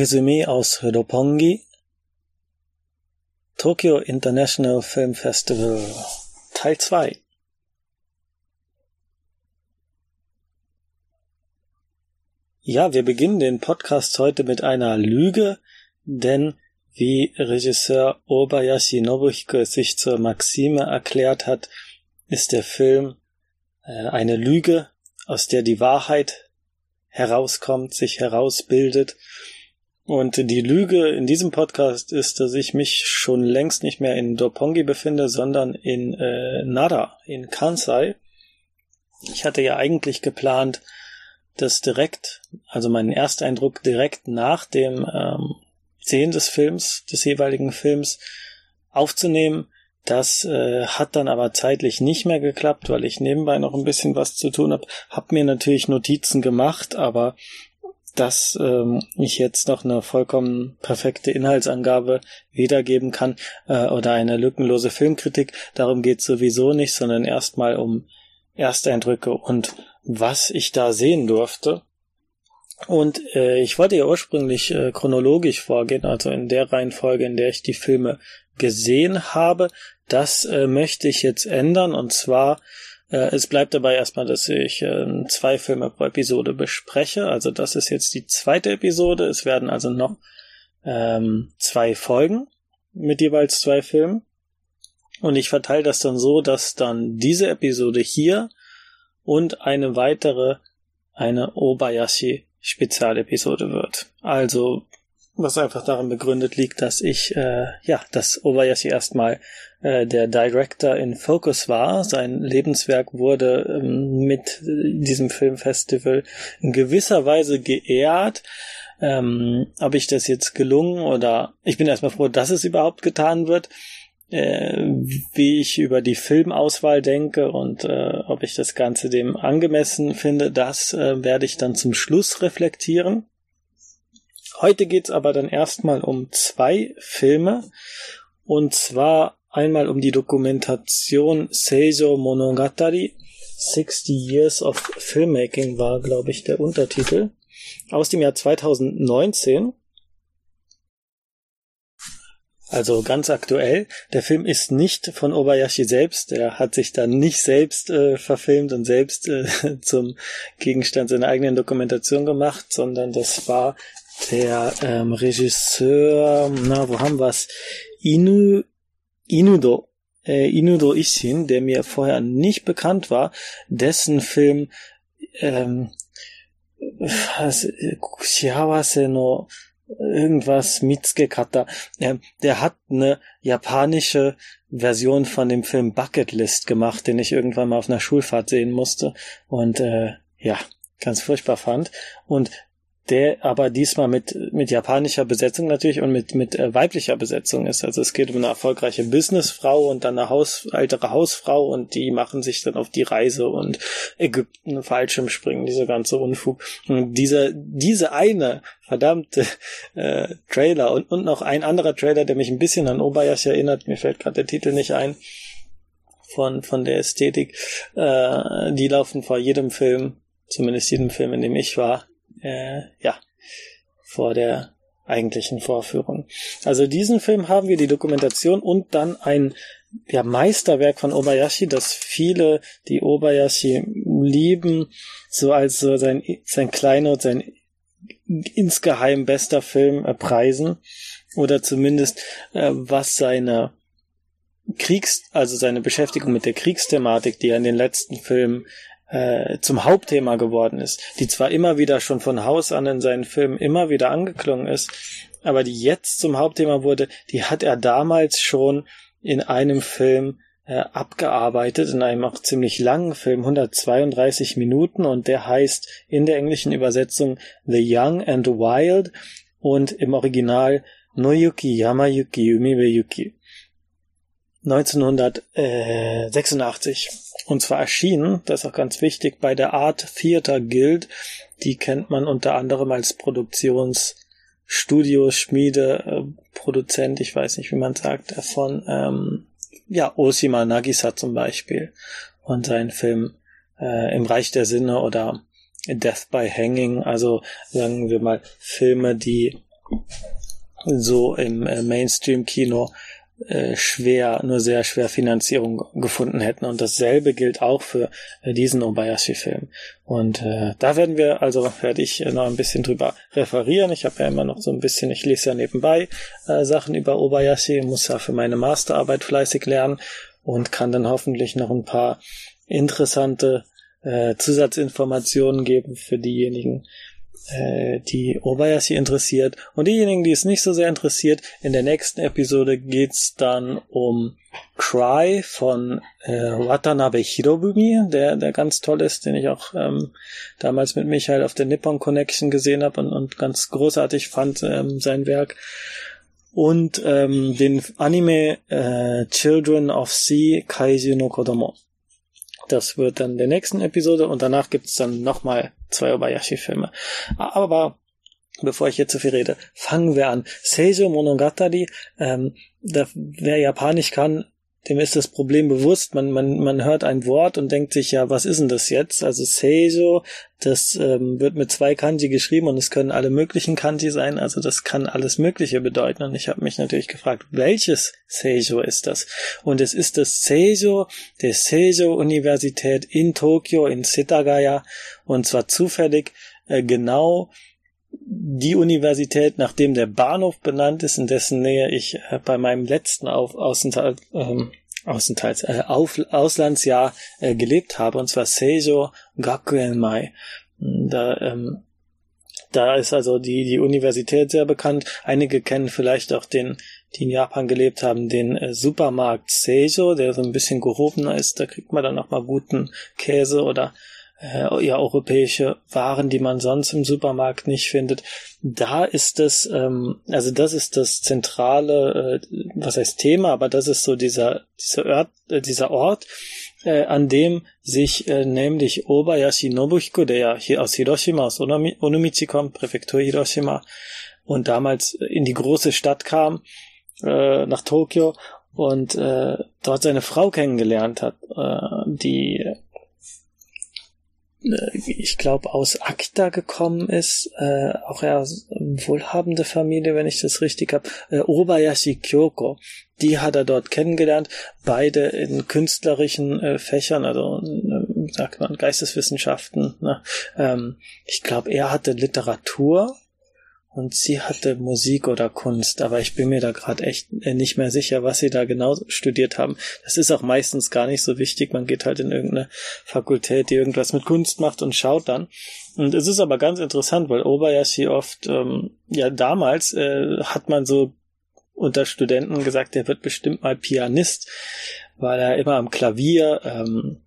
Resümee aus Roppongi. Tokyo International Film Festival Teil 2 Ja, wir beginnen den Podcast heute mit einer Lüge, denn wie Regisseur Obayashi Nobuhiko sich zur Maxime erklärt hat, ist der Film äh, eine Lüge, aus der die Wahrheit herauskommt, sich herausbildet und die Lüge in diesem Podcast ist, dass ich mich schon längst nicht mehr in Dopongi befinde, sondern in äh, Nara, in Kansai. Ich hatte ja eigentlich geplant, das direkt, also meinen Ersteindruck direkt nach dem ähm, Sehen des Films, des jeweiligen Films aufzunehmen. Das äh, hat dann aber zeitlich nicht mehr geklappt, weil ich nebenbei noch ein bisschen was zu tun habe. Hab mir natürlich Notizen gemacht, aber dass ähm, ich jetzt noch eine vollkommen perfekte Inhaltsangabe wiedergeben kann äh, oder eine lückenlose Filmkritik. Darum geht sowieso nicht, sondern erstmal um Ersteindrücke und was ich da sehen durfte. Und äh, ich wollte ja ursprünglich äh, chronologisch vorgehen, also in der Reihenfolge, in der ich die Filme gesehen habe. Das äh, möchte ich jetzt ändern und zwar äh, es bleibt dabei erstmal, dass ich äh, zwei Filme pro Episode bespreche. Also das ist jetzt die zweite Episode. Es werden also noch ähm, zwei Folgen mit jeweils zwei Filmen. Und ich verteile das dann so, dass dann diese Episode hier und eine weitere, eine Obayashi Spezialepisode wird. Also was einfach daran begründet liegt, dass ich, äh, ja, dass Obayashi erstmal äh, der Director in Focus war. Sein Lebenswerk wurde ähm, mit diesem Filmfestival in gewisser Weise geehrt. Ähm, ob ich das jetzt gelungen oder ich bin erstmal froh, dass es überhaupt getan wird. Äh, wie ich über die Filmauswahl denke und äh, ob ich das Ganze dem angemessen finde, das äh, werde ich dann zum Schluss reflektieren. Heute geht's aber dann erstmal um zwei Filme. Und zwar einmal um die Dokumentation Seijo Monogatari. 60 Years of Filmmaking war, glaube ich, der Untertitel. Aus dem Jahr 2019. Also ganz aktuell. Der Film ist nicht von Obayashi selbst. Er hat sich dann nicht selbst äh, verfilmt und selbst äh, zum Gegenstand seiner eigenen Dokumentation gemacht, sondern das war der ähm, Regisseur, na, wo haben wir's? Inu, Inudo, äh, Inudo Ishin, der mir vorher nicht bekannt war, dessen Film ähm, was, Shiawase no irgendwas Mitsukekata, äh, der hat eine japanische Version von dem Film Bucket List gemacht, den ich irgendwann mal auf einer Schulfahrt sehen musste und äh, ja, ganz furchtbar fand. Und der aber diesmal mit, mit japanischer Besetzung natürlich und mit, mit äh, weiblicher Besetzung ist. Also es geht um eine erfolgreiche Businessfrau und dann eine Haus, ältere Hausfrau und die machen sich dann auf die Reise und Ägypten Fallschirmspringen, dieser ganze Unfug. Und diese, diese eine verdammte äh, Trailer und, und noch ein anderer Trailer, der mich ein bisschen an Obayashi erinnert, mir fällt gerade der Titel nicht ein, von, von der Ästhetik, äh, die laufen vor jedem Film, zumindest jedem Film, in dem ich war, äh, ja, vor der eigentlichen Vorführung. Also diesen Film haben wir, die Dokumentation und dann ein ja, Meisterwerk von Obayashi, das viele, die Obayashi lieben, so als so sein, sein kleiner sein insgeheim bester Film erpreisen. Oder zumindest äh, was seine Kriegs, also seine Beschäftigung mit der Kriegsthematik, die er in den letzten Filmen äh, zum Hauptthema geworden ist, die zwar immer wieder schon von Haus an in seinen Filmen immer wieder angeklungen ist, aber die jetzt zum Hauptthema wurde, die hat er damals schon in einem Film äh, abgearbeitet, in einem auch ziemlich langen Film, 132 Minuten, und der heißt in der englischen Übersetzung The Young and Wild und im Original Noyuki Yamayuki Umibe Yuki. 1986. Und zwar erschienen, das ist auch ganz wichtig, bei der Art Theater Guild. Die kennt man unter anderem als Produktionsstudio, Schmiede, äh, Produzent, ich weiß nicht, wie man sagt, von ähm, ja, Oshima Nagisa zum Beispiel und sein Film äh, Im Reich der Sinne oder Death by Hanging, also sagen wir mal Filme, die so im äh, Mainstream-Kino schwer, nur sehr schwer Finanzierung gefunden hätten. Und dasselbe gilt auch für äh, diesen Obayashi-Film. Und äh, da werden wir, also werde ich noch ein bisschen drüber referieren. Ich habe ja immer noch so ein bisschen, ich lese ja nebenbei äh, Sachen über Obayashi, muss ja für meine Masterarbeit fleißig lernen und kann dann hoffentlich noch ein paar interessante äh, Zusatzinformationen geben für diejenigen, äh, die Obayashi interessiert. Und diejenigen, die es nicht so sehr interessiert, in der nächsten Episode geht's dann um Cry von äh, Watanabe Hirobumi, der, der ganz toll ist, den ich auch ähm, damals mit Michael auf der Nippon Connection gesehen habe und, und ganz großartig fand ähm, sein Werk. Und ähm, den Anime äh, Children of Sea Kaiju no Kodomo. Das wird dann der nächsten Episode und danach gibt's dann nochmal zwei Obayashi-Filme. Aber bevor ich jetzt zu viel rede, fangen wir an. Seijo Monogatari, ähm, da, wer Japanisch kann, dem ist das Problem bewusst. Man, man, man hört ein Wort und denkt sich, ja, was ist denn das jetzt? Also Seijo, das ähm, wird mit zwei Kanji geschrieben und es können alle möglichen Kanji sein. Also das kann alles Mögliche bedeuten. Und ich habe mich natürlich gefragt, welches Seijo ist das? Und es ist das Seijo der Seijo-Universität in Tokio, in Setagaya. Und zwar zufällig äh, genau die Universität, nachdem der Bahnhof benannt ist, in dessen Nähe ich äh, bei meinem letzten Auf Außenthalt, ähm, Außenteils, äh, Auf Auslandsjahr äh, gelebt habe, und zwar Seijo Gakuenmai. Da, ähm, da ist also die, die Universität sehr bekannt. Einige kennen vielleicht auch den, die in Japan gelebt haben, den äh, Supermarkt Seijo, der so ein bisschen gehobener ist. Da kriegt man dann auch mal guten Käse oder äh, ja europäische Waren, die man sonst im Supermarkt nicht findet. Da ist es, ähm, also das ist das zentrale, äh, was heißt Thema, aber das ist so dieser dieser Ort, äh, dieser Ort, äh, an dem sich äh, nämlich Obayashi Nobuhiko, der ja hier aus Hiroshima, aus Onomichi kommt, Präfektur Hiroshima, und damals in die große Stadt kam, äh, nach Tokio und äh, dort seine Frau kennengelernt hat, äh, die ich glaube, aus Akta gekommen ist, äh, auch eher wohlhabende Familie, wenn ich das richtig habe, äh, Obayashi Kyoko. Die hat er dort kennengelernt, beide in künstlerischen äh, Fächern, also äh, sagt man Geisteswissenschaften. Ne? Ähm, ich glaube, er hatte Literatur und sie hatte Musik oder Kunst, aber ich bin mir da gerade echt äh, nicht mehr sicher, was sie da genau studiert haben. Das ist auch meistens gar nicht so wichtig. Man geht halt in irgendeine Fakultät, die irgendwas mit Kunst macht und schaut dann. Und es ist aber ganz interessant, weil Obayashi oft, ähm, ja damals äh, hat man so unter Studenten gesagt, der wird bestimmt mal Pianist, weil er immer am Klavier ähm,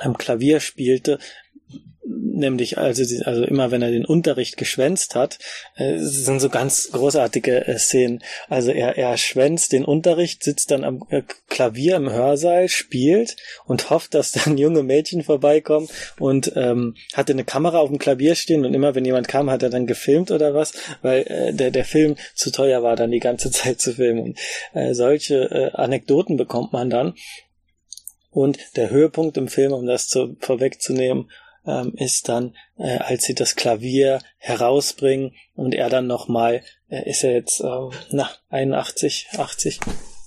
am Klavier spielte, nämlich also, also immer wenn er den Unterricht geschwänzt hat, äh, sind so ganz großartige äh, Szenen. Also er, er schwänzt den Unterricht, sitzt dann am äh, Klavier im Hörsaal, spielt und hofft, dass dann junge Mädchen vorbeikommen und ähm, hatte eine Kamera auf dem Klavier stehen und immer wenn jemand kam, hat er dann gefilmt oder was, weil äh, der, der Film zu teuer war, dann die ganze Zeit zu filmen. Und, äh, solche äh, Anekdoten bekommt man dann. Und der Höhepunkt im Film, um das zu, vorwegzunehmen, ähm, ist dann, äh, als sie das Klavier herausbringen und er dann nochmal, äh, ist er jetzt, äh, na, 81, 80,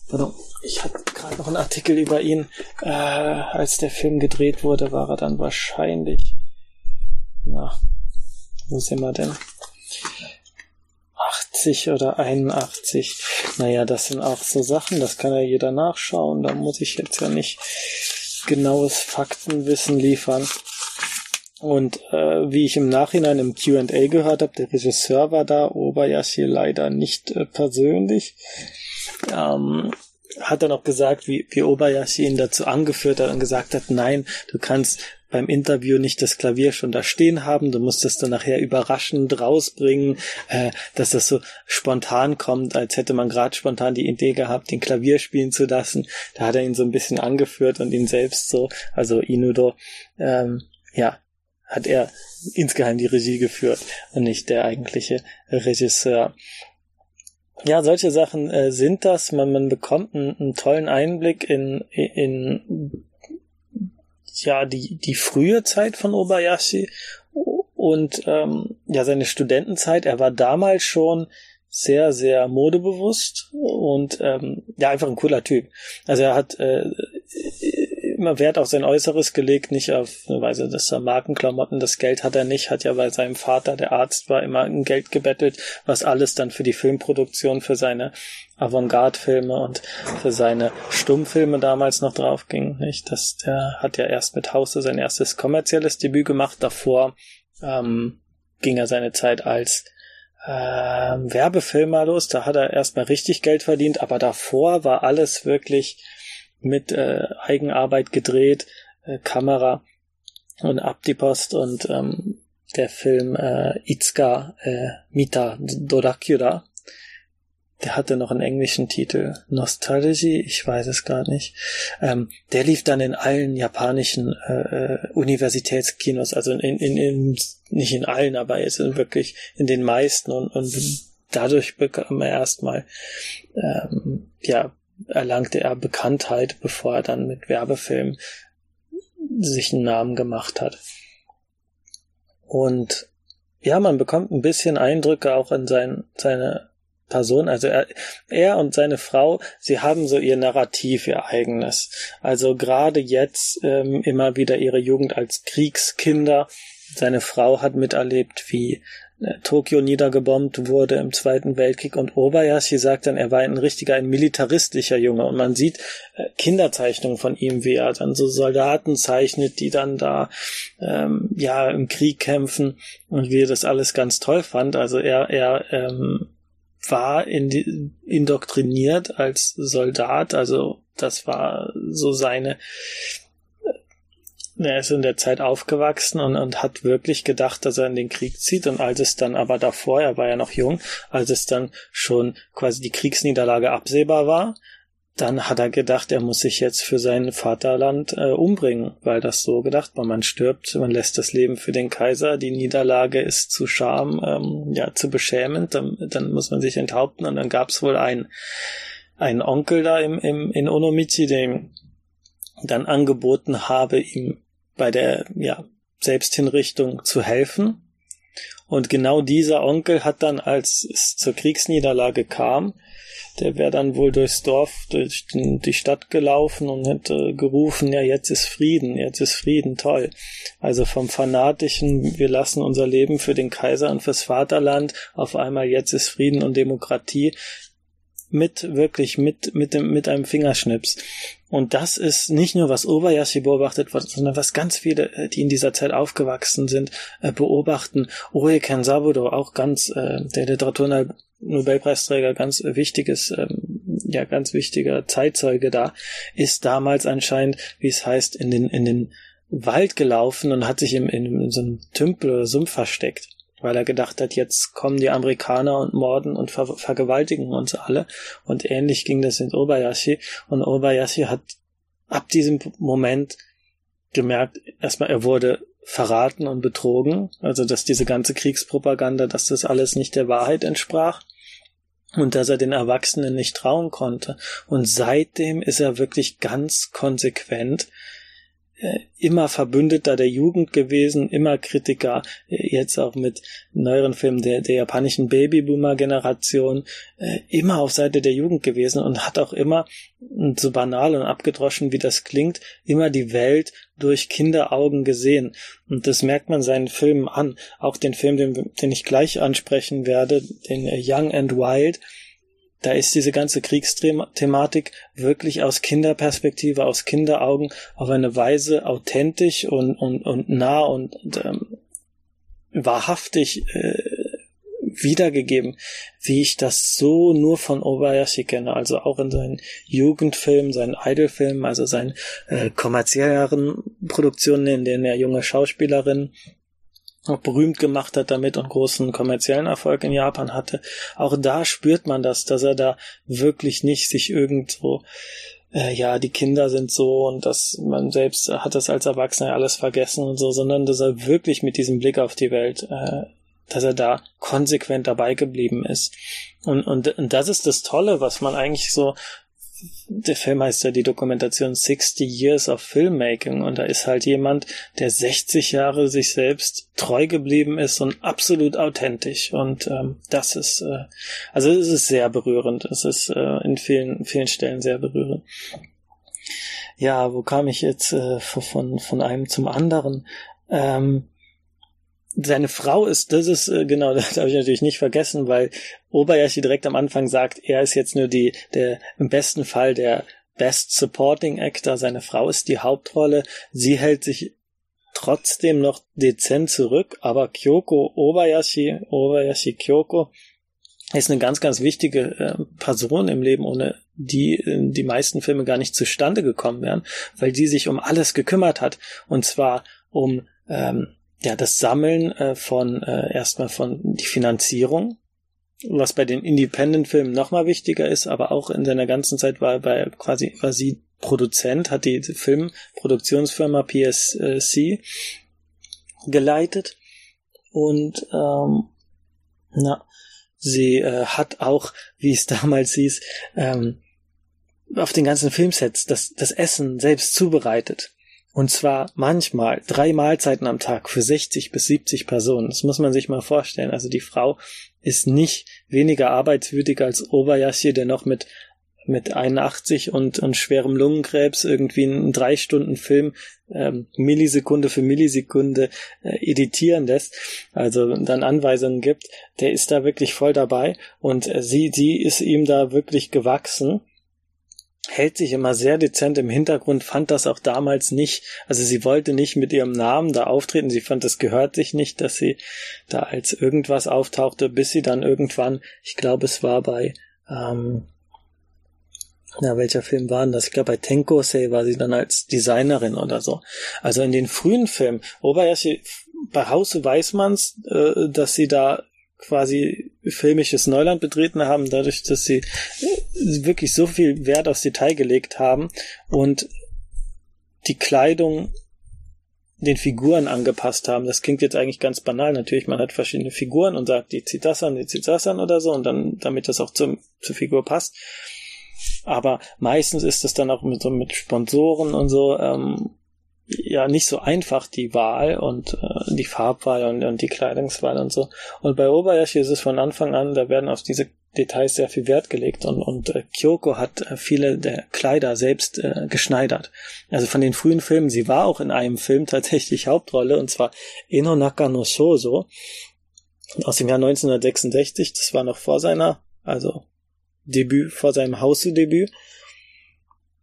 pardon, ich hatte gerade noch einen Artikel über ihn, äh, als der Film gedreht wurde, war er dann wahrscheinlich, na, wo sind wir denn? 80 oder 81. Naja, das sind auch so Sachen, das kann ja jeder nachschauen. Da muss ich jetzt ja nicht genaues Faktenwissen liefern. Und äh, wie ich im Nachhinein im QA gehört habe, der Regisseur war da, Obayashi leider nicht äh, persönlich. Ähm, hat dann auch gesagt, wie, wie Obayashi ihn dazu angeführt hat und gesagt hat, nein, du kannst beim Interview nicht das Klavier schon da stehen haben, du musst es dann nachher überraschend rausbringen, äh, dass das so spontan kommt, als hätte man gerade spontan die Idee gehabt, den Klavier spielen zu lassen. Da hat er ihn so ein bisschen angeführt und ihn selbst so, also Inudo, ähm, ja, hat er insgeheim die Regie geführt und nicht der eigentliche Regisseur. Ja, solche Sachen äh, sind das. Man, man bekommt einen, einen tollen Einblick in, in ja die die frühe Zeit von Obayashi und ähm, ja seine Studentenzeit. Er war damals schon sehr, sehr modebewusst und ähm, ja, einfach ein cooler Typ. Also er hat äh, immer Wert auf sein Äußeres gelegt, nicht auf eine Weise, dass er Markenklamotten, das Geld hat er nicht, hat ja bei seinem Vater, der Arzt war, immer ein Geld gebettelt, was alles dann für die Filmproduktion, für seine Avantgarde-Filme und für seine Stummfilme damals noch drauf ging, nicht? Das, der hat ja erst mit Hause sein erstes kommerzielles Debüt gemacht, davor ähm, ging er seine Zeit als äh, Werbefilmer los, da hat er erstmal richtig Geld verdient, aber davor war alles wirklich mit äh, Eigenarbeit gedreht, äh, Kamera und ab die Post und ähm, der Film äh, Itsuka äh, Mita Dorakyura, der hatte noch einen englischen Titel, Nostalgie, ich weiß es gar nicht. Ähm, der lief dann in allen japanischen äh, äh Universitätskinos, also in, in, in, nicht in allen, aber jetzt wirklich in den meisten und, und dadurch bekam er erstmal ähm, ja erlangte er Bekanntheit, bevor er dann mit Werbefilmen sich einen Namen gemacht hat. Und ja, man bekommt ein bisschen Eindrücke auch in sein, seine Person, also er, er und seine Frau, sie haben so ihr Narrativ, ihr eigenes. Also gerade jetzt ähm, immer wieder ihre Jugend als Kriegskinder. Seine Frau hat miterlebt, wie Tokio niedergebombt wurde im Zweiten Weltkrieg. Und Obayashi sagt dann, er war ein richtiger, ein militaristischer Junge. Und man sieht äh, Kinderzeichnungen von ihm, wie er dann so Soldaten zeichnet, die dann da ähm, ja im Krieg kämpfen und wie er das alles ganz toll fand. Also er, er ähm, war in indoktriniert als Soldat, also das war so seine er ist in der Zeit aufgewachsen und, und hat wirklich gedacht, dass er in den Krieg zieht. Und als es dann aber davor, er war ja noch jung, als es dann schon quasi die Kriegsniederlage absehbar war, dann hat er gedacht, er muss sich jetzt für sein Vaterland äh, umbringen, weil das so gedacht war. Man stirbt, man lässt das Leben für den Kaiser, die Niederlage ist zu scham, ähm, ja, zu beschämend, dann, dann muss man sich enthaupten und dann gab es wohl einen, einen Onkel da im, im, in Onomichi, dem dann angeboten habe, ihm bei der ja, Selbsthinrichtung zu helfen. Und genau dieser Onkel hat dann, als es zur Kriegsniederlage kam, der wäre dann wohl durchs Dorf, durch die Stadt gelaufen und hätte gerufen, ja, jetzt ist Frieden, jetzt ist Frieden, toll. Also vom fanatischen, wir lassen unser Leben für den Kaiser und fürs Vaterland, auf einmal jetzt ist Frieden und Demokratie, mit wirklich mit mit dem mit einem Fingerschnips. Und das ist nicht nur was Obayashi beobachtet, sondern was ganz viele, äh, die in dieser Zeit aufgewachsen sind, äh, beobachten. Oe Kensaburo, auch ganz äh, der Literaturnobelpreisträger, ganz wichtiges, ähm, ja ganz wichtiger Zeitzeuge da, ist damals anscheinend, wie es heißt, in den in den Wald gelaufen und hat sich im, in, in so einem Tümpel oder Sumpf versteckt weil er gedacht hat, jetzt kommen die Amerikaner und morden und ver vergewaltigen uns alle. Und ähnlich ging das in Obayashi. Und Obayashi hat ab diesem Moment gemerkt, erstmal, er wurde verraten und betrogen, also dass diese ganze Kriegspropaganda, dass das alles nicht der Wahrheit entsprach und dass er den Erwachsenen nicht trauen konnte. Und seitdem ist er wirklich ganz konsequent immer Verbündeter der Jugend gewesen, immer Kritiker, äh, jetzt auch mit neueren Filmen der, der japanischen Babyboomer-Generation, äh, immer auf Seite der Jugend gewesen und hat auch immer, so banal und abgedroschen wie das klingt, immer die Welt durch Kinderaugen gesehen. Und das merkt man seinen Filmen an. Auch den Film, den, den ich gleich ansprechen werde, den Young and Wild, da ist diese ganze Kriegsthematik wirklich aus Kinderperspektive, aus Kinderaugen auf eine Weise authentisch und, und, und nah und, ähm, wahrhaftig äh, wiedergegeben, wie ich das so nur von Obayashi kenne, also auch in seinen Jugendfilmen, seinen Idolfilmen, also seinen äh, kommerzielleren Produktionen, in denen er junge Schauspielerinnen auch berühmt gemacht hat damit und großen kommerziellen Erfolg in Japan hatte. Auch da spürt man das, dass er da wirklich nicht sich irgendwo äh, ja, die Kinder sind so und dass man selbst hat das als Erwachsener alles vergessen und so, sondern dass er wirklich mit diesem Blick auf die Welt, äh, dass er da konsequent dabei geblieben ist. Und, und, und das ist das Tolle, was man eigentlich so der Film heißt ja die Dokumentation 60 Years of Filmmaking und da ist halt jemand, der 60 Jahre sich selbst treu geblieben ist und absolut authentisch und ähm, das ist, äh, also es ist sehr berührend, es ist äh, in vielen, vielen Stellen sehr berührend. Ja, wo kam ich jetzt äh, von, von einem zum anderen? Ähm, seine Frau ist, das ist, äh, genau, das habe ich natürlich nicht vergessen, weil Obayashi direkt am Anfang sagt, er ist jetzt nur die, der, im besten Fall der Best Supporting Actor, seine Frau ist die Hauptrolle, sie hält sich trotzdem noch dezent zurück, aber Kyoko Obayashi, Obayashi Kyoko, ist eine ganz, ganz wichtige äh, Person im Leben, ohne die äh, die meisten Filme gar nicht zustande gekommen wären, weil die sich um alles gekümmert hat. Und zwar um ähm, ja, das Sammeln äh, von äh, erstmal von die Finanzierung, was bei den Independent-Filmen nochmal wichtiger ist, aber auch in seiner ganzen Zeit war bei quasi war sie Produzent, hat die Filmproduktionsfirma PSC geleitet und ähm, na, sie äh, hat auch, wie es damals hieß, ähm, auf den ganzen Filmsets das, das Essen selbst zubereitet. Und zwar manchmal drei Mahlzeiten am Tag für 60 bis 70 Personen. Das muss man sich mal vorstellen. Also die Frau ist nicht weniger arbeitswütig als Obayashi, der noch mit mit 81 und, und schwerem Lungenkrebs irgendwie einen drei Stunden Film ähm, Millisekunde für Millisekunde äh, editieren lässt, also dann Anweisungen gibt, der ist da wirklich voll dabei und äh, sie, sie ist ihm da wirklich gewachsen hält sich immer sehr dezent im Hintergrund, fand das auch damals nicht, also sie wollte nicht mit ihrem Namen da auftreten, sie fand, es gehört sich nicht, dass sie da als irgendwas auftauchte, bis sie dann irgendwann, ich glaube, es war bei, ähm, na, welcher Film war denn das? Ich glaube, bei Tenkosei war sie dann als Designerin oder so. Also in den frühen Filmen, Obayashi, bei Hause weiß man's, äh, dass sie da quasi filmisches Neuland betreten haben, dadurch, dass sie wirklich so viel Wert aufs Detail gelegt haben und die Kleidung den Figuren angepasst haben. Das klingt jetzt eigentlich ganz banal. Natürlich, man hat verschiedene Figuren und sagt, die zieht das an, die zieht das an oder so und dann, damit das auch zum, zur Figur passt. Aber meistens ist es dann auch mit so mit Sponsoren und so ähm, ja nicht so einfach die Wahl und äh, die Farbwahl und, und die Kleidungswahl und so. Und bei Obayashi ist es von Anfang an, da werden auf diese Details sehr viel Wert gelegt und, und äh, Kyoko hat äh, viele der Kleider selbst äh, geschneidert. Also von den frühen Filmen, sie war auch in einem Film tatsächlich Hauptrolle und zwar Enonaka no Shoujo aus dem Jahr 1966, das war noch vor seiner, also Debüt, vor seinem Hausu-Debüt,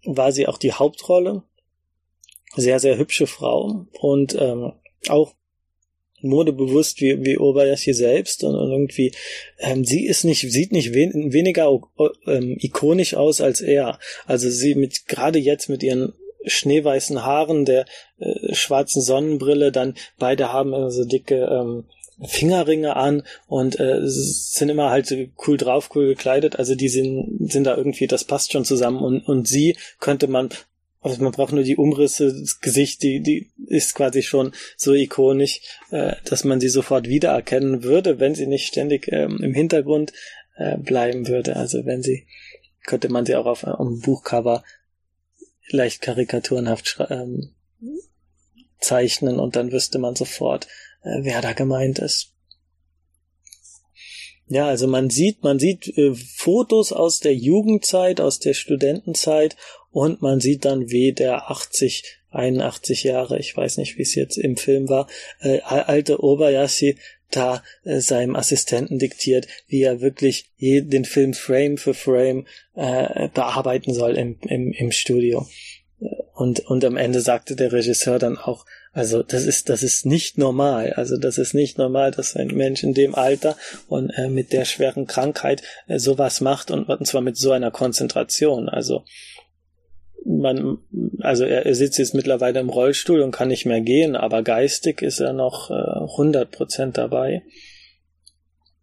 war sie auch die Hauptrolle sehr, sehr hübsche Frau und ähm, auch modebewusst wie, wie Obayashi selbst und, und irgendwie, ähm, sie ist nicht, sieht nicht wen, weniger ähm, ikonisch aus als er. Also sie mit, gerade jetzt mit ihren schneeweißen Haaren, der äh, schwarzen Sonnenbrille, dann beide haben so also dicke ähm, Fingerringe an und äh, sind immer halt cool drauf, cool gekleidet. Also die sind, sind da irgendwie, das passt schon zusammen. Und, und sie könnte man also man braucht nur die Umrisse, das Gesicht, die, die ist quasi schon so ikonisch, äh, dass man sie sofort wiedererkennen würde, wenn sie nicht ständig ähm, im Hintergrund äh, bleiben würde. Also wenn sie, könnte man sie auch auf einem Buchcover leicht karikaturenhaft ähm, zeichnen und dann wüsste man sofort, äh, wer da gemeint ist. Ja, also man sieht, man sieht äh, Fotos aus der Jugendzeit, aus der Studentenzeit und man sieht dann, wie der 80, 81 Jahre, ich weiß nicht, wie es jetzt im Film war, äh, alte Obayashi da äh, seinem Assistenten diktiert, wie er wirklich den Film Frame für Frame äh, bearbeiten soll im, im, im Studio. Und, und am Ende sagte der Regisseur dann auch, also das ist, das ist nicht normal. Also das ist nicht normal, dass ein Mensch in dem Alter und äh, mit der schweren Krankheit äh, sowas macht und, und zwar mit so einer Konzentration. Also man, also er, er sitzt jetzt mittlerweile im Rollstuhl und kann nicht mehr gehen, aber geistig ist er noch äh, 100 Prozent dabei.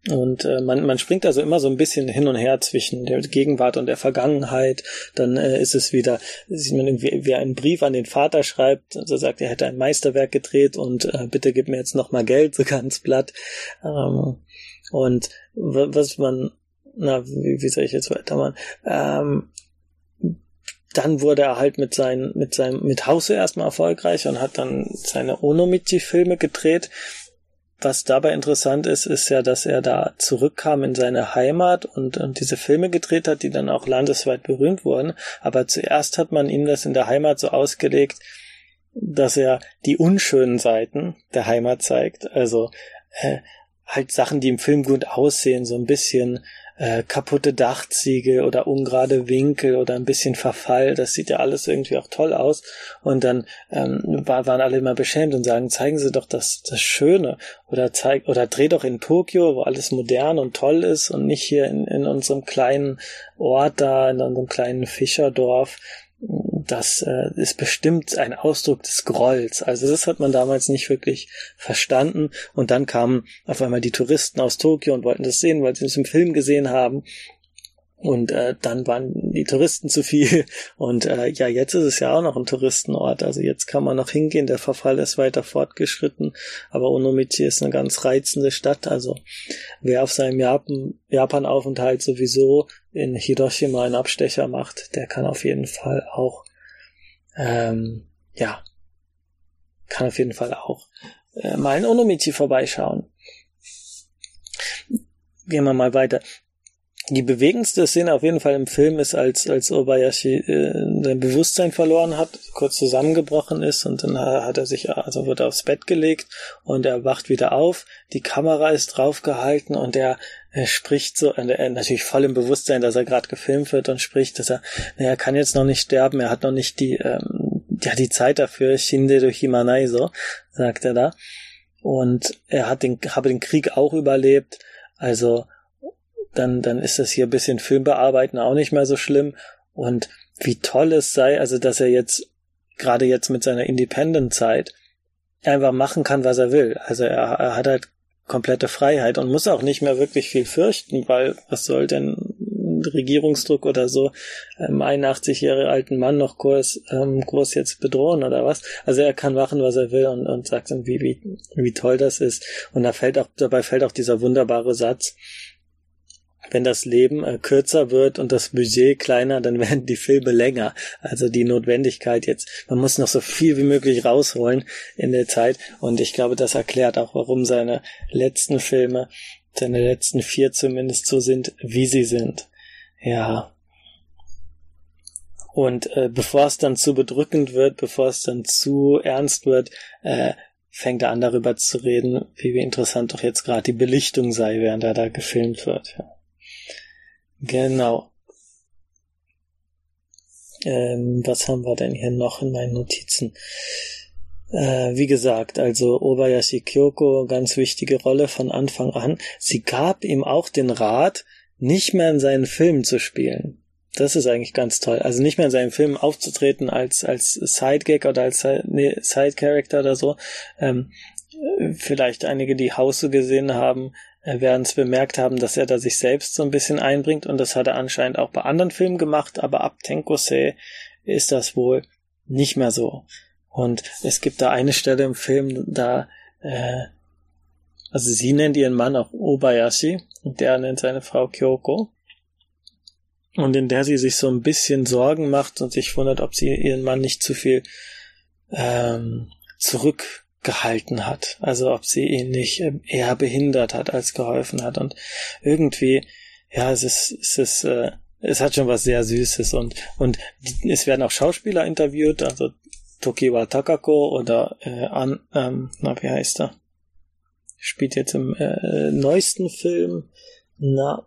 Und äh, man, man springt also immer so ein bisschen hin und her zwischen der Gegenwart und der Vergangenheit. Dann äh, ist es wieder, sieht man irgendwie, wie einen Brief an den Vater schreibt, so sagt, er hätte ein Meisterwerk gedreht und äh, bitte gib mir jetzt noch mal Geld, so ganz platt. Ähm, und was man, na, wie, wie soll ich jetzt weitermachen? Ähm, dann wurde er halt mit seinen, mit seinem, mit Hause erstmal erfolgreich und hat dann seine Onomichi-Filme gedreht. Was dabei interessant ist, ist ja, dass er da zurückkam in seine Heimat und, und diese Filme gedreht hat, die dann auch landesweit berühmt wurden. Aber zuerst hat man ihm das in der Heimat so ausgelegt, dass er die unschönen Seiten der Heimat zeigt. Also äh, halt Sachen, die im Film gut aussehen, so ein bisschen äh, kaputte Dachziegel oder ungerade Winkel oder ein bisschen Verfall. Das sieht ja alles irgendwie auch toll aus. Und dann ähm, war, waren alle immer beschämt und sagen, zeigen Sie doch das, das Schöne oder zeig oder dreh doch in Tokio, wo alles modern und toll ist und nicht hier in, in unserem kleinen Ort da, in unserem kleinen Fischerdorf das äh, ist bestimmt ein Ausdruck des Grolls. Also das hat man damals nicht wirklich verstanden. Und dann kamen auf einmal die Touristen aus Tokio und wollten das sehen, weil sie es im Film gesehen haben. Und äh, dann waren die Touristen zu viel. Und äh, ja, jetzt ist es ja auch noch ein Touristenort. Also jetzt kann man noch hingehen. Der Verfall ist weiter fortgeschritten. Aber Onomichi ist eine ganz reizende Stadt. Also wer auf seinem Japan, Japan-Aufenthalt sowieso in Hiroshima einen Abstecher macht, der kann auf jeden Fall auch, ähm, ja, kann auf jeden Fall auch äh, mal in Onomichi vorbeischauen. Gehen wir mal weiter. Die bewegendste Szene auf jeden Fall im Film ist, als, als Obayashi äh, sein Bewusstsein verloren hat, kurz zusammengebrochen ist und dann hat er sich, also wird aufs Bett gelegt und er wacht wieder auf, die Kamera ist draufgehalten und er, er spricht so, er natürlich voll im Bewusstsein, dass er gerade gefilmt wird und spricht, dass er, er kann jetzt noch nicht sterben, er hat noch nicht die, ähm, ja, die Zeit dafür, Shinde durch Himanai, so, sagt er da. Und er hat den, habe den Krieg auch überlebt, also dann, dann ist das hier ein bisschen Filmbearbeiten auch nicht mehr so schlimm. Und wie toll es sei, also dass er jetzt, gerade jetzt mit seiner Independent-Zeit, einfach machen kann, was er will. Also er, er hat halt komplette Freiheit und muss auch nicht mehr wirklich viel fürchten, weil was soll denn Regierungsdruck oder so ähm, 81 Jahre alten Mann noch groß, ähm, groß jetzt bedrohen oder was. Also er kann machen, was er will und, und sagt dann, wie, wie, wie toll das ist. Und da fällt auch, dabei fällt auch dieser wunderbare Satz, wenn das Leben äh, kürzer wird und das Budget kleiner, dann werden die Filme länger. Also die Notwendigkeit jetzt, man muss noch so viel wie möglich rausholen in der Zeit. Und ich glaube, das erklärt auch, warum seine letzten Filme, seine letzten vier zumindest so sind, wie sie sind. Ja. Und äh, bevor es dann zu bedrückend wird, bevor es dann zu ernst wird, äh, fängt er an darüber zu reden, wie interessant doch jetzt gerade die Belichtung sei, während er da gefilmt wird. Ja. Genau. Ähm, was haben wir denn hier noch in meinen Notizen? Äh, wie gesagt, also Obayashi Kyoko, ganz wichtige Rolle von Anfang an. Sie gab ihm auch den Rat, nicht mehr in seinen Filmen zu spielen. Das ist eigentlich ganz toll. Also nicht mehr in seinen Filmen aufzutreten als, als Sidegag oder als nee, Side-Character oder so. Ähm, vielleicht einige, die Hause gesehen haben, werden es bemerkt haben, dass er da sich selbst so ein bisschen einbringt und das hat er anscheinend auch bei anderen Filmen gemacht, aber ab Tenkosei ist das wohl nicht mehr so. Und es gibt da eine Stelle im Film, da äh, also sie nennt ihren Mann auch Obayashi und der nennt seine Frau Kyoko. Und in der sie sich so ein bisschen Sorgen macht und sich wundert, ob sie ihren Mann nicht zu viel ähm, zurück gehalten hat. Also ob sie ihn nicht ähm, eher behindert hat als geholfen hat. Und irgendwie, ja, es ist, es ist, äh, es hat schon was sehr Süßes und, und es werden auch Schauspieler interviewt, also Tokiwa Takako oder äh, an, ähm, na, wie heißt er? Spielt jetzt im äh, neuesten Film. Na.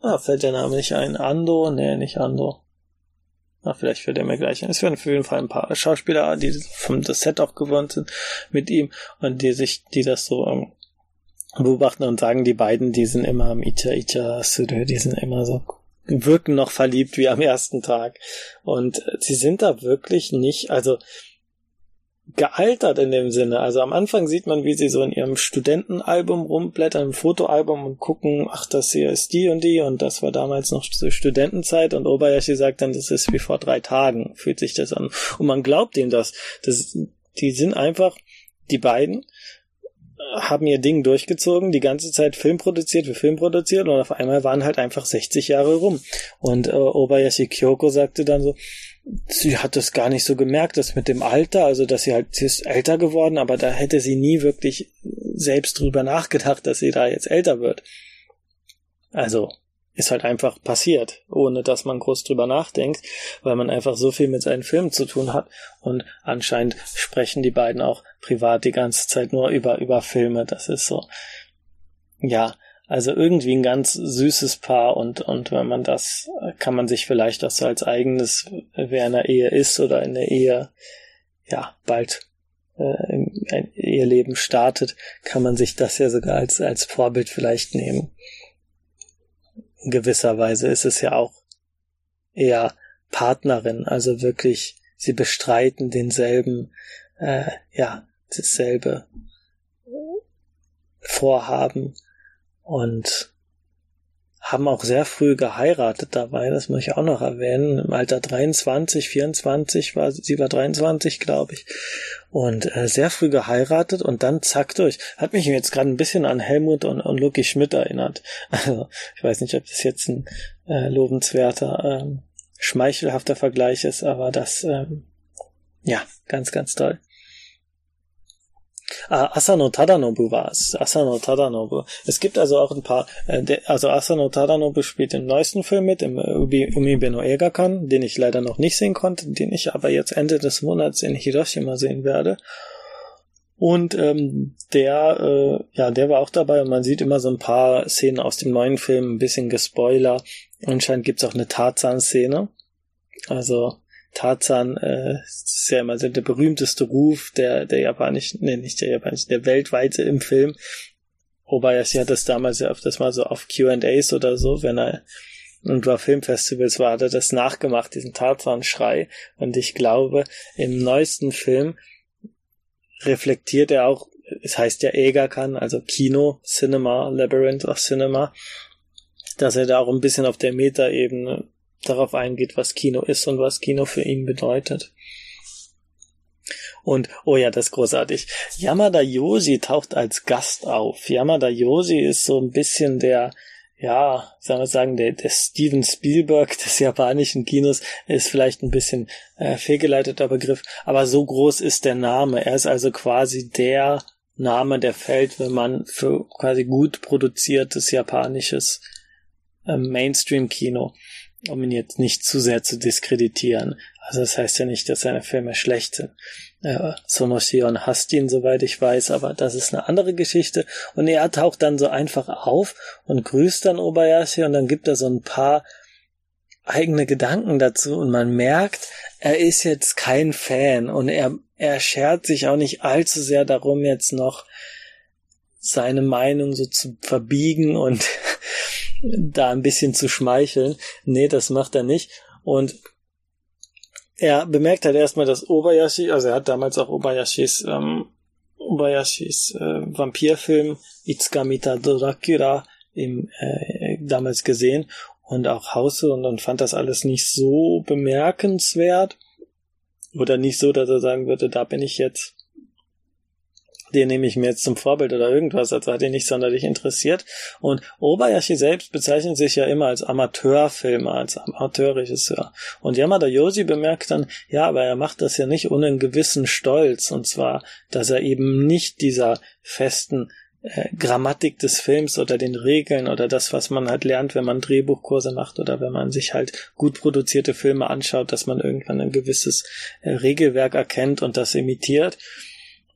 Ah, fällt der Name nicht ein. Ando? Nee, nicht Ando. Na, vielleicht fällt er mir gleich ein. Es werden auf jeden Fall ein paar Schauspieler, die vom Set auch gewohnt sind mit ihm und die sich, die das so ähm, beobachten und sagen, die beiden, die sind immer am Icha Icha Suru, die sind immer so wirken noch verliebt wie am ersten Tag. Und sie sind da wirklich nicht, also gealtert in dem Sinne. Also am Anfang sieht man, wie sie so in ihrem Studentenalbum rumblättern, im Fotoalbum und gucken, ach, das hier ist die und die und das war damals noch so Studentenzeit und Obayashi sagt dann, das ist wie vor drei Tagen, fühlt sich das an. Und man glaubt ihm das. das die sind einfach, die beiden, haben ihr Ding durchgezogen, die ganze Zeit Film produziert für Film produziert und auf einmal waren halt einfach 60 Jahre rum. Und äh, Obayashi Kyoko sagte dann so, sie hat es gar nicht so gemerkt, dass mit dem Alter, also dass sie halt, sie ist älter geworden, aber da hätte sie nie wirklich selbst drüber nachgedacht, dass sie da jetzt älter wird. Also, ist halt einfach passiert, ohne dass man groß drüber nachdenkt, weil man einfach so viel mit seinen Filmen zu tun hat und anscheinend sprechen die beiden auch privat die ganze Zeit nur über, über Filme, das ist so. Ja, also irgendwie ein ganz süßes Paar und, und wenn man das, kann man sich vielleicht auch so als eigenes, wer in der Ehe ist oder in der Ehe, ja, bald äh, ein Eheleben startet, kann man sich das ja sogar als, als Vorbild vielleicht nehmen. In gewisser Weise ist es ja auch eher Partnerin, also wirklich, sie bestreiten denselben, äh, ja, dasselbe Vorhaben und haben auch sehr früh geheiratet dabei, das muss ich auch noch erwähnen. Im Alter 23, 24 war sie war 23, glaube ich. Und äh, sehr früh geheiratet und dann zack durch. Hat mich jetzt gerade ein bisschen an Helmut und, und Lucky Schmidt erinnert. Also, ich weiß nicht, ob das jetzt ein äh, lobenswerter, ähm, schmeichelhafter Vergleich ist, aber das, ähm, ja, ganz, ganz toll. Ah, Asano Tadanobu war es. Asano Tadanobu. Es gibt also auch ein paar, äh, de, also Asano Tadanobu spielt im neuesten Film mit, im äh, Umibe no Egakan, den ich leider noch nicht sehen konnte, den ich aber jetzt Ende des Monats in Hiroshima sehen werde. Und ähm, der, äh, ja, der war auch dabei und man sieht immer so ein paar Szenen aus dem neuen Film, ein bisschen gespoiler. Anscheinend gibt's auch eine Tarzan-Szene. Also Tarzan äh, ist ja immer der berühmteste Ruf der, der japanischen, nee, nicht der japanischen, der weltweite im Film. Obayashi hat das damals ja öfters mal so auf Q&As oder so, wenn er und war Filmfestivals war, hat er das nachgemacht, diesen Tarzan-Schrei. Und ich glaube, im neuesten Film reflektiert er auch, es heißt ja Egakan, also Kino, Cinema, Labyrinth of Cinema, dass er da auch ein bisschen auf der Metaebene darauf eingeht, was Kino ist und was Kino für ihn bedeutet. Und, oh ja, das ist großartig. Yamada Yoshi taucht als Gast auf. Yamada Yoshi ist so ein bisschen der, ja, sagen wir sagen, der, der Steven Spielberg des japanischen Kinos ist vielleicht ein bisschen äh, fehlgeleiteter Begriff, aber so groß ist der Name. Er ist also quasi der Name, der fällt, wenn man für quasi gut produziertes japanisches äh, Mainstream-Kino um ihn jetzt nicht zu sehr zu diskreditieren. Also das heißt ja nicht, dass seine Filme schlecht sind. Äh, Sonoshion hasst ihn, soweit ich weiß, aber das ist eine andere Geschichte. Und er taucht dann so einfach auf und grüßt dann Obayashi und dann gibt er so ein paar eigene Gedanken dazu und man merkt, er ist jetzt kein Fan und er, er schert sich auch nicht allzu sehr darum, jetzt noch seine Meinung so zu verbiegen und da ein bisschen zu schmeicheln. Nee, das macht er nicht. Und er bemerkt halt erstmal, dass Obayashi, also er hat damals auch Obayashis, ähm, Obayashis äh, Vampirfilm Itsukamita Dracula im, äh, damals gesehen und auch Hause und, und fand das alles nicht so bemerkenswert oder nicht so, dass er sagen würde, da bin ich jetzt den nehme ich mir jetzt zum Vorbild oder irgendwas, also hat ihn nicht sonderlich interessiert. Und Obayashi selbst bezeichnet sich ja immer als Amateurfilmer, als Amateurregisseur. Und Yamada Yoshi bemerkt dann, ja, aber er macht das ja nicht ohne einen gewissen Stolz, und zwar, dass er eben nicht dieser festen äh, Grammatik des Films oder den Regeln oder das, was man halt lernt, wenn man Drehbuchkurse macht oder wenn man sich halt gut produzierte Filme anschaut, dass man irgendwann ein gewisses äh, Regelwerk erkennt und das imitiert,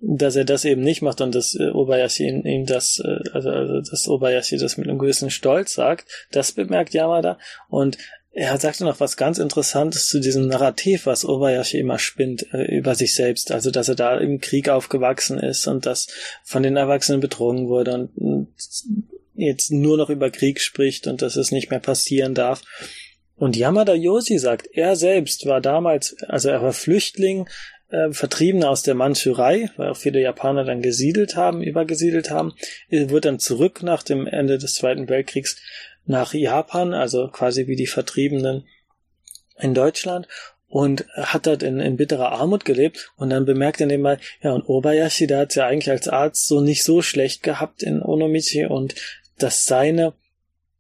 dass er das eben nicht macht und dass äh, Obayashi ihm, ihm das, äh, also, also dass Obayashi das mit einem gewissen Stolz sagt, das bemerkt Yamada und er sagte noch was ganz Interessantes zu diesem Narrativ, was Obayashi immer spinnt äh, über sich selbst, also dass er da im Krieg aufgewachsen ist und dass von den Erwachsenen betrogen wurde und, und jetzt nur noch über Krieg spricht und dass es nicht mehr passieren darf. Und Yamada Yoshi sagt, er selbst war damals, also er war Flüchtling äh, Vertriebene aus der Mandschurei, weil auch viele Japaner dann gesiedelt haben, übergesiedelt haben, wird dann zurück nach dem Ende des Zweiten Weltkriegs nach Japan, also quasi wie die Vertriebenen in Deutschland und hat dort in, in bitterer Armut gelebt. Und dann bemerkt er nebenbei, ja, und Obayashi, der hat es ja eigentlich als Arzt so nicht so schlecht gehabt in Onomichi und dass seine,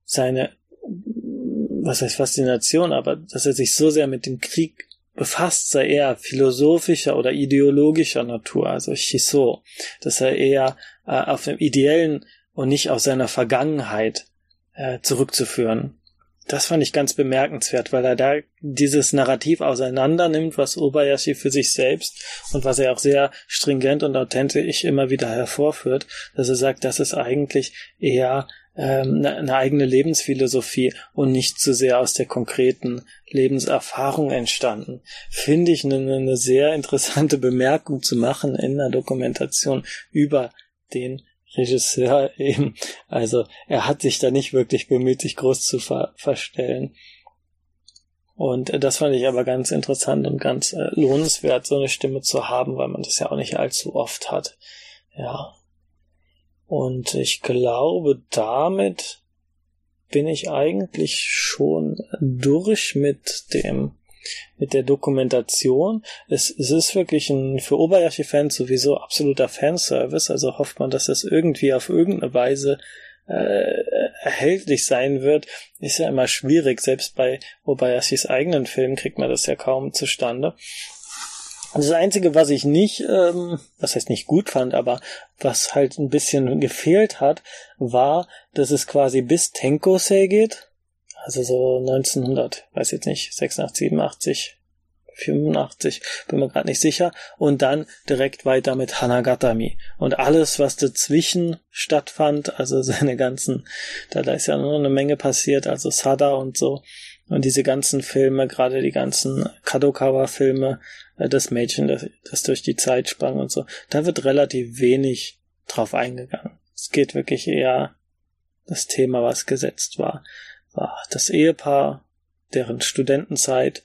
seine, was heißt Faszination, aber dass er sich so sehr mit dem Krieg befasst, sei eher philosophischer oder ideologischer Natur, also Shiso, dass er eher äh, auf dem ideellen und nicht aus seiner Vergangenheit äh, zurückzuführen. Das fand ich ganz bemerkenswert, weil er da dieses Narrativ auseinander nimmt, was Obayashi für sich selbst und was er auch sehr stringent und authentisch immer wieder hervorführt, dass er sagt, das ist eigentlich eher ähm, eine, eine eigene Lebensphilosophie und nicht zu sehr aus der konkreten Lebenserfahrung entstanden. Finde ich eine, eine sehr interessante Bemerkung zu machen in der Dokumentation über den Regisseur eben. Also er hat sich da nicht wirklich bemüht, sich groß zu ver verstellen. Und äh, das fand ich aber ganz interessant und ganz äh, lohnenswert, so eine Stimme zu haben, weil man das ja auch nicht allzu oft hat. Ja. Und ich glaube, damit bin ich eigentlich schon durch mit dem mit der Dokumentation. Es, es ist wirklich ein für Obayashi-Fans sowieso absoluter Fanservice, also hofft man, dass das irgendwie auf irgendeine Weise äh, erhältlich sein wird, ist ja immer schwierig. Selbst bei Obayashis eigenen Filmen kriegt man das ja kaum zustande. Das Einzige, was ich nicht, ähm, was heißt nicht gut fand, aber was halt ein bisschen gefehlt hat, war, dass es quasi bis Tenkosei geht also so 1900, weiß jetzt nicht, 86, 87, 85, bin mir gerade nicht sicher. Und dann direkt weiter mit Hanagatami. Und alles, was dazwischen stattfand, also seine ganzen, da, da ist ja noch eine Menge passiert, also Sada und so. Und diese ganzen Filme, gerade die ganzen Kadokawa-Filme, äh, das Mädchen, das, das durch die Zeit sprang und so, da wird relativ wenig drauf eingegangen. Es geht wirklich eher das Thema, was gesetzt war war das Ehepaar, deren Studentenzeit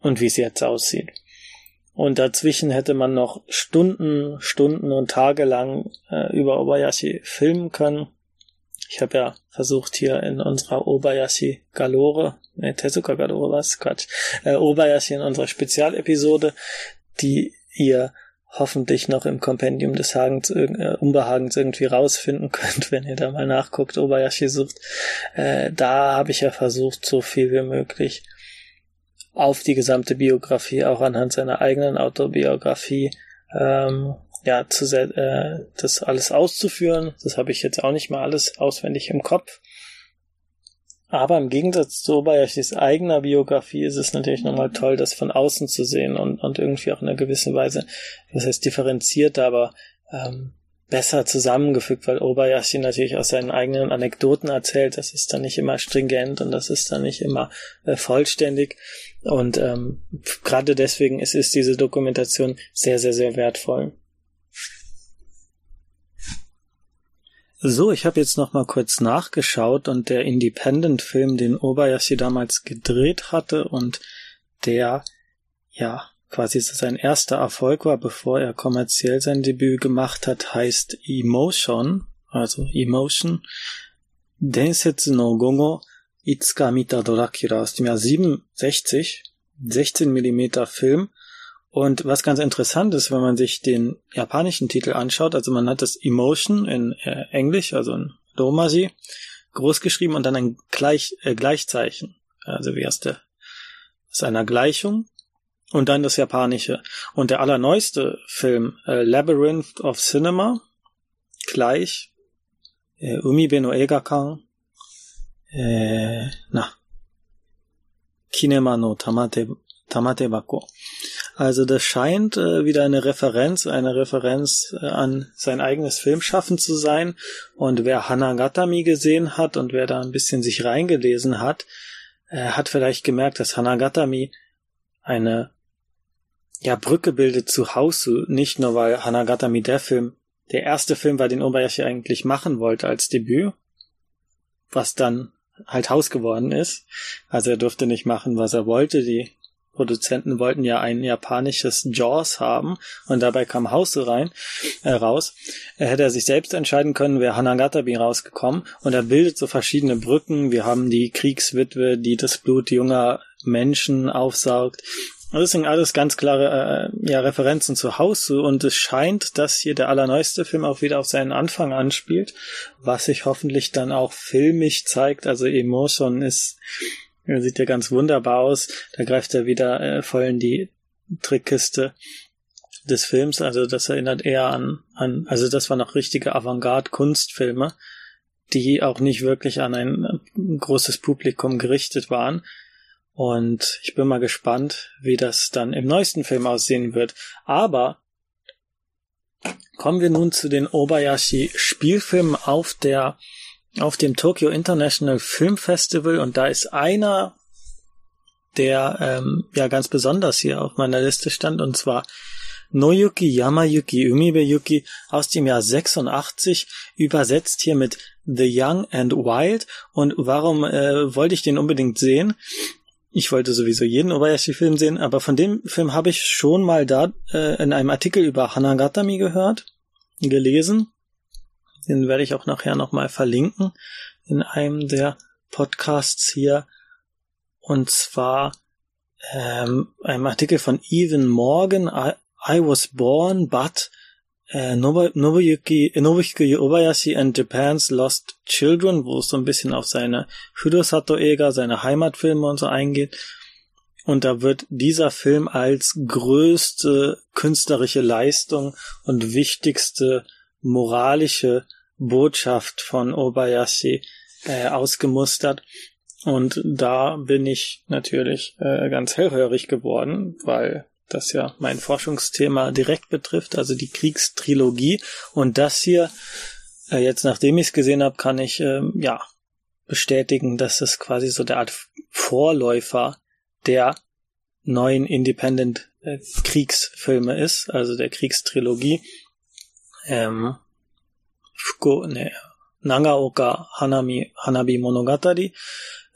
und wie es jetzt aussieht. Und dazwischen hätte man noch Stunden, Stunden und Tage lang äh, über Obayashi filmen können. Ich habe ja versucht hier in unserer Obayashi Galore, ne, Tezuka Galore was, Quatsch, äh, Obayashi in unserer Spezialepisode, die ihr hoffentlich noch im Kompendium des Hagens, äh, Unbehagens irgendwie rausfinden könnt, wenn ihr da mal nachguckt, Obayashi sucht. Äh, da habe ich ja versucht, so viel wie möglich auf die gesamte Biografie, auch anhand seiner eigenen Autobiografie, ähm, ja, zu, äh, das alles auszuführen. Das habe ich jetzt auch nicht mal alles auswendig im Kopf. Aber im Gegensatz zu Obayashis eigener Biografie ist es natürlich nochmal toll, das von außen zu sehen und, und irgendwie auch in einer gewissen Weise, das heißt differenziert, aber ähm, besser zusammengefügt, weil Obayashi natürlich aus seinen eigenen Anekdoten erzählt. Das ist dann nicht immer stringent und das ist dann nicht immer äh, vollständig. Und ähm, gerade deswegen ist, ist diese Dokumentation sehr, sehr, sehr wertvoll. So, ich habe jetzt noch mal kurz nachgeschaut und der Independent-Film, den Obayashi damals gedreht hatte und der ja quasi sein erster Erfolg war, bevor er kommerziell sein Debüt gemacht hat, heißt Emotion, also Emotion. Densetsu no Gogo Itsuka Mita Dracula aus dem Jahr 67, 16 Millimeter Film und was ganz interessant ist, wenn man sich den japanischen Titel anschaut, also man hat das Emotion in äh, Englisch, also in Romaji, groß geschrieben und dann ein Gleich, äh, Gleichzeichen, also wie der, ist einer Gleichung und dann das japanische. Und der allerneueste Film, äh, Labyrinth of Cinema, gleich, äh, Umibe no Eigakan, äh, na, Kinema no Tamate, Tamatebako. Also das scheint äh, wieder eine Referenz, eine Referenz äh, an sein eigenes Filmschaffen zu sein. Und wer Hanagatami gesehen hat und wer da ein bisschen sich reingelesen hat, äh, hat vielleicht gemerkt, dass Hanagatami eine ja, Brücke bildet zu Hausu. Nicht nur, weil Hanagatami der Film, der erste Film war, den Obayashi eigentlich machen wollte als Debüt, was dann halt Haus geworden ist. Also er durfte nicht machen, was er wollte. Die Produzenten wollten ja ein japanisches Jaws haben und dabei kam House rein, äh, raus. Er hätte er sich selbst entscheiden können, wäre Hanagatabi rausgekommen und er bildet so verschiedene Brücken. Wir haben die Kriegswitwe, die das Blut junger Menschen aufsaugt. das sind alles ganz klare äh, ja, Referenzen zu Hause und es scheint, dass hier der allerneueste Film auch wieder auf seinen Anfang anspielt, was sich hoffentlich dann auch filmisch zeigt. Also Emotion ist, sieht ja ganz wunderbar aus. Da greift er wieder äh, voll in die Trickkiste des Films. Also das erinnert eher an, an also das waren noch richtige Avantgarde-Kunstfilme, die auch nicht wirklich an ein äh, großes Publikum gerichtet waren und ich bin mal gespannt, wie das dann im neuesten Film aussehen wird. Aber kommen wir nun zu den Obayashi Spielfilmen auf der auf dem Tokyo International Film Festival und da ist einer, der ähm, ja ganz besonders hier auf meiner Liste stand und zwar Noyuki Yamayuki Umibeyuki aus dem Jahr 86, übersetzt hier mit The Young and Wild. Und warum äh, wollte ich den unbedingt sehen? ich wollte sowieso jeden Obayashi-Film sehen, aber von dem Film habe ich schon mal da äh, in einem Artikel über Hanagatami gehört, gelesen. Den werde ich auch nachher nochmal verlinken in einem der Podcasts hier. Und zwar ähm, einem Artikel von Even Morgan, I, I was born, but äh, Nobuyuki, Nobuyuki Obayashi and Japan's Lost Children, wo es so ein bisschen auf seine Fudosato-Ega, seine Heimatfilme und so eingeht. Und da wird dieser Film als größte künstlerische Leistung und wichtigste moralische Botschaft von Obayashi äh, ausgemustert. Und da bin ich natürlich äh, ganz hellhörig geworden, weil das ja mein Forschungsthema direkt betrifft, also die Kriegstrilogie. Und das hier, äh, jetzt nachdem ich es gesehen habe, kann ich äh, ja bestätigen, dass es quasi so der Art Vorläufer der neuen Independent äh, Kriegsfilme ist, also der Kriegstrilogie. Ähm, Fuko, ne, Nangaoka Hanami, Hanabi Monogatari,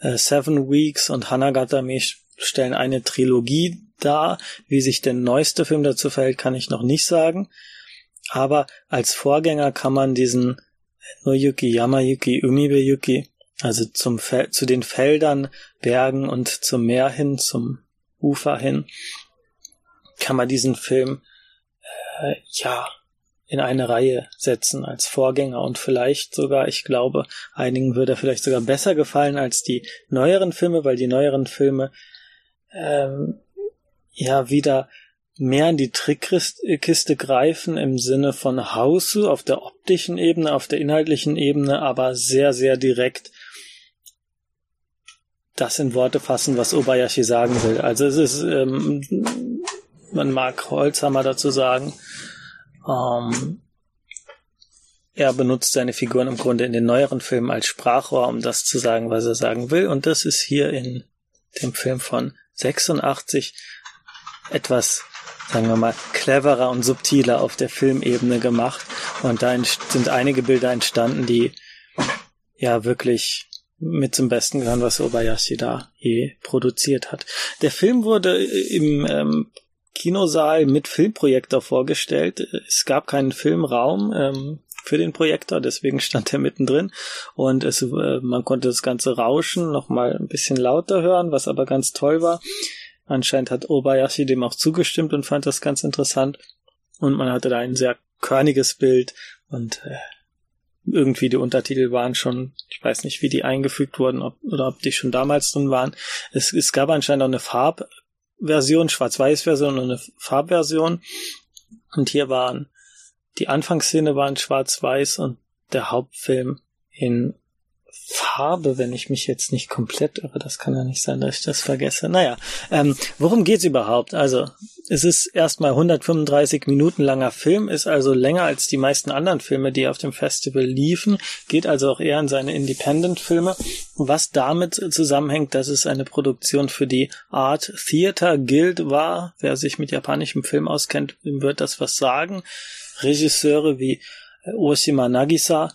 äh, Seven Weeks und Hanagatami stellen eine Trilogie dar. Wie sich der neueste Film dazu verhält, kann ich noch nicht sagen. Aber als Vorgänger kann man diesen Noyuki, Yamayuki, Umibeyuki, also zum zu den Feldern, Bergen und zum Meer hin, zum Ufer hin, kann man diesen Film äh, ja in eine Reihe setzen als Vorgänger und vielleicht sogar, ich glaube, einigen würde er vielleicht sogar besser gefallen als die neueren Filme, weil die neueren Filme ähm, ja wieder mehr in die Trickkiste greifen im Sinne von Hausu auf der optischen Ebene, auf der inhaltlichen Ebene, aber sehr, sehr direkt das in Worte fassen, was Obayashi sagen will. Also es ist, ähm, man mag Holzhammer dazu sagen, ähm, er benutzt seine Figuren im Grunde in den neueren Filmen als Sprachrohr, um das zu sagen, was er sagen will. Und das ist hier in dem Film von 86 etwas, sagen wir mal, cleverer und subtiler auf der Filmebene gemacht. Und da sind einige Bilder entstanden, die ja wirklich mit zum Besten gehören, was Obayashi da je produziert hat. Der Film wurde im ähm, Kinosaal mit Filmprojektor vorgestellt. Es gab keinen Filmraum ähm, für den Projektor, deswegen stand er mittendrin und es, äh, man konnte das ganze Rauschen noch mal ein bisschen lauter hören, was aber ganz toll war. Anscheinend hat Obayashi dem auch zugestimmt und fand das ganz interessant. Und man hatte da ein sehr körniges Bild und äh, irgendwie die Untertitel waren schon, ich weiß nicht, wie die eingefügt wurden ob, oder ob die schon damals drin waren. Es, es gab anscheinend auch eine Farbversion, Schwarz-Weiß-Version und eine Farbversion. Und hier waren die Anfangsszene waren Schwarz-Weiß und der Hauptfilm in Farbe, wenn ich mich jetzt nicht komplett irre. Das kann ja nicht sein, dass ich das vergesse. Naja, ähm, worum geht's überhaupt? Also, es ist erstmal 135 Minuten langer Film, ist also länger als die meisten anderen Filme, die auf dem Festival liefen, geht also auch eher in seine Independent-Filme, was damit zusammenhängt, dass es eine Produktion für die Art Theater Guild war. Wer sich mit japanischem Film auskennt, wird das was sagen. Regisseure wie Oshima Nagisa,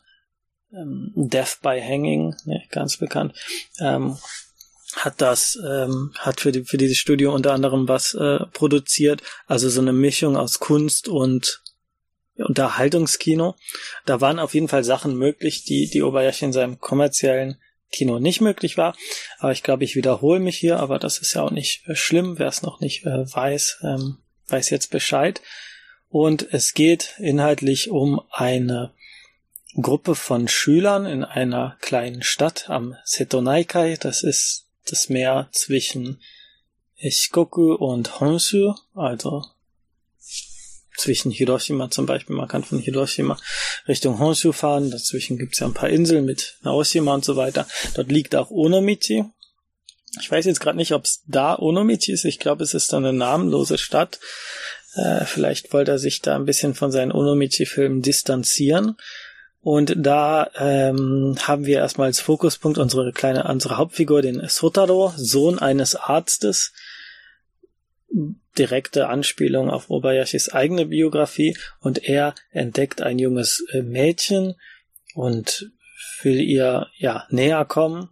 ähm, Death by Hanging, ne, ganz bekannt, ähm, hat das, ähm, hat für, die, für dieses Studio unter anderem was äh, produziert, also so eine Mischung aus Kunst und Unterhaltungskino. Da waren auf jeden Fall Sachen möglich, die, die Obayashi in seinem kommerziellen Kino nicht möglich war. Aber ich glaube, ich wiederhole mich hier, aber das ist ja auch nicht äh, schlimm. Wer es noch nicht äh, weiß, ähm, weiß jetzt Bescheid. Und es geht inhaltlich um eine Gruppe von Schülern in einer kleinen Stadt am Setonaikai. Das ist das Meer zwischen Shikoku und Honshu, also zwischen Hiroshima zum Beispiel. Man kann von Hiroshima Richtung Honshu fahren. Dazwischen gibt es ja ein paar Inseln mit Naoshima und so weiter. Dort liegt auch Onomichi. Ich weiß jetzt gerade nicht, ob es da Onomichi ist. Ich glaube, es ist dann eine namenlose Stadt. Äh, vielleicht wollte er sich da ein bisschen von seinen Onomichi-Filmen distanzieren. Und da ähm, haben wir erstmal als Fokuspunkt unsere kleine, unsere Hauptfigur, den Sotaro, Sohn eines Arztes. Direkte Anspielung auf Obayashis eigene Biografie und er entdeckt ein junges äh, Mädchen und will ihr ja näher kommen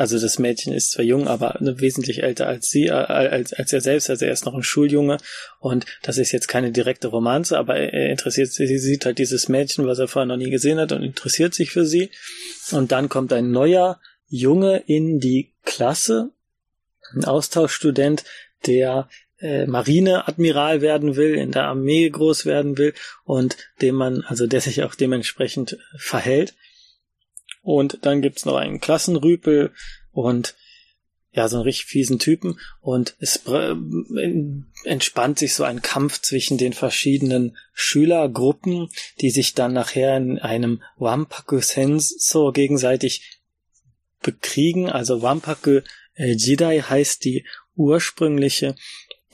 also das Mädchen ist zwar jung, aber wesentlich älter als sie, äh, als, als er selbst, also er ist noch ein Schuljunge und das ist jetzt keine direkte Romanze, aber er interessiert sich, sie sieht halt dieses Mädchen, was er vorher noch nie gesehen hat und interessiert sich für sie. Und dann kommt ein neuer Junge in die Klasse, ein Austauschstudent, der äh, Marineadmiral werden will, in der Armee groß werden will und dem man, also der sich auch dementsprechend verhält. Und dann gibt's noch einen Klassenrüpel und ja, so einen richtig fiesen Typen und es entspannt sich so ein Kampf zwischen den verschiedenen Schülergruppen, die sich dann nachher in einem Wampaku Senso gegenseitig bekriegen. Also Wampaku äh, Jidai heißt die ursprüngliche,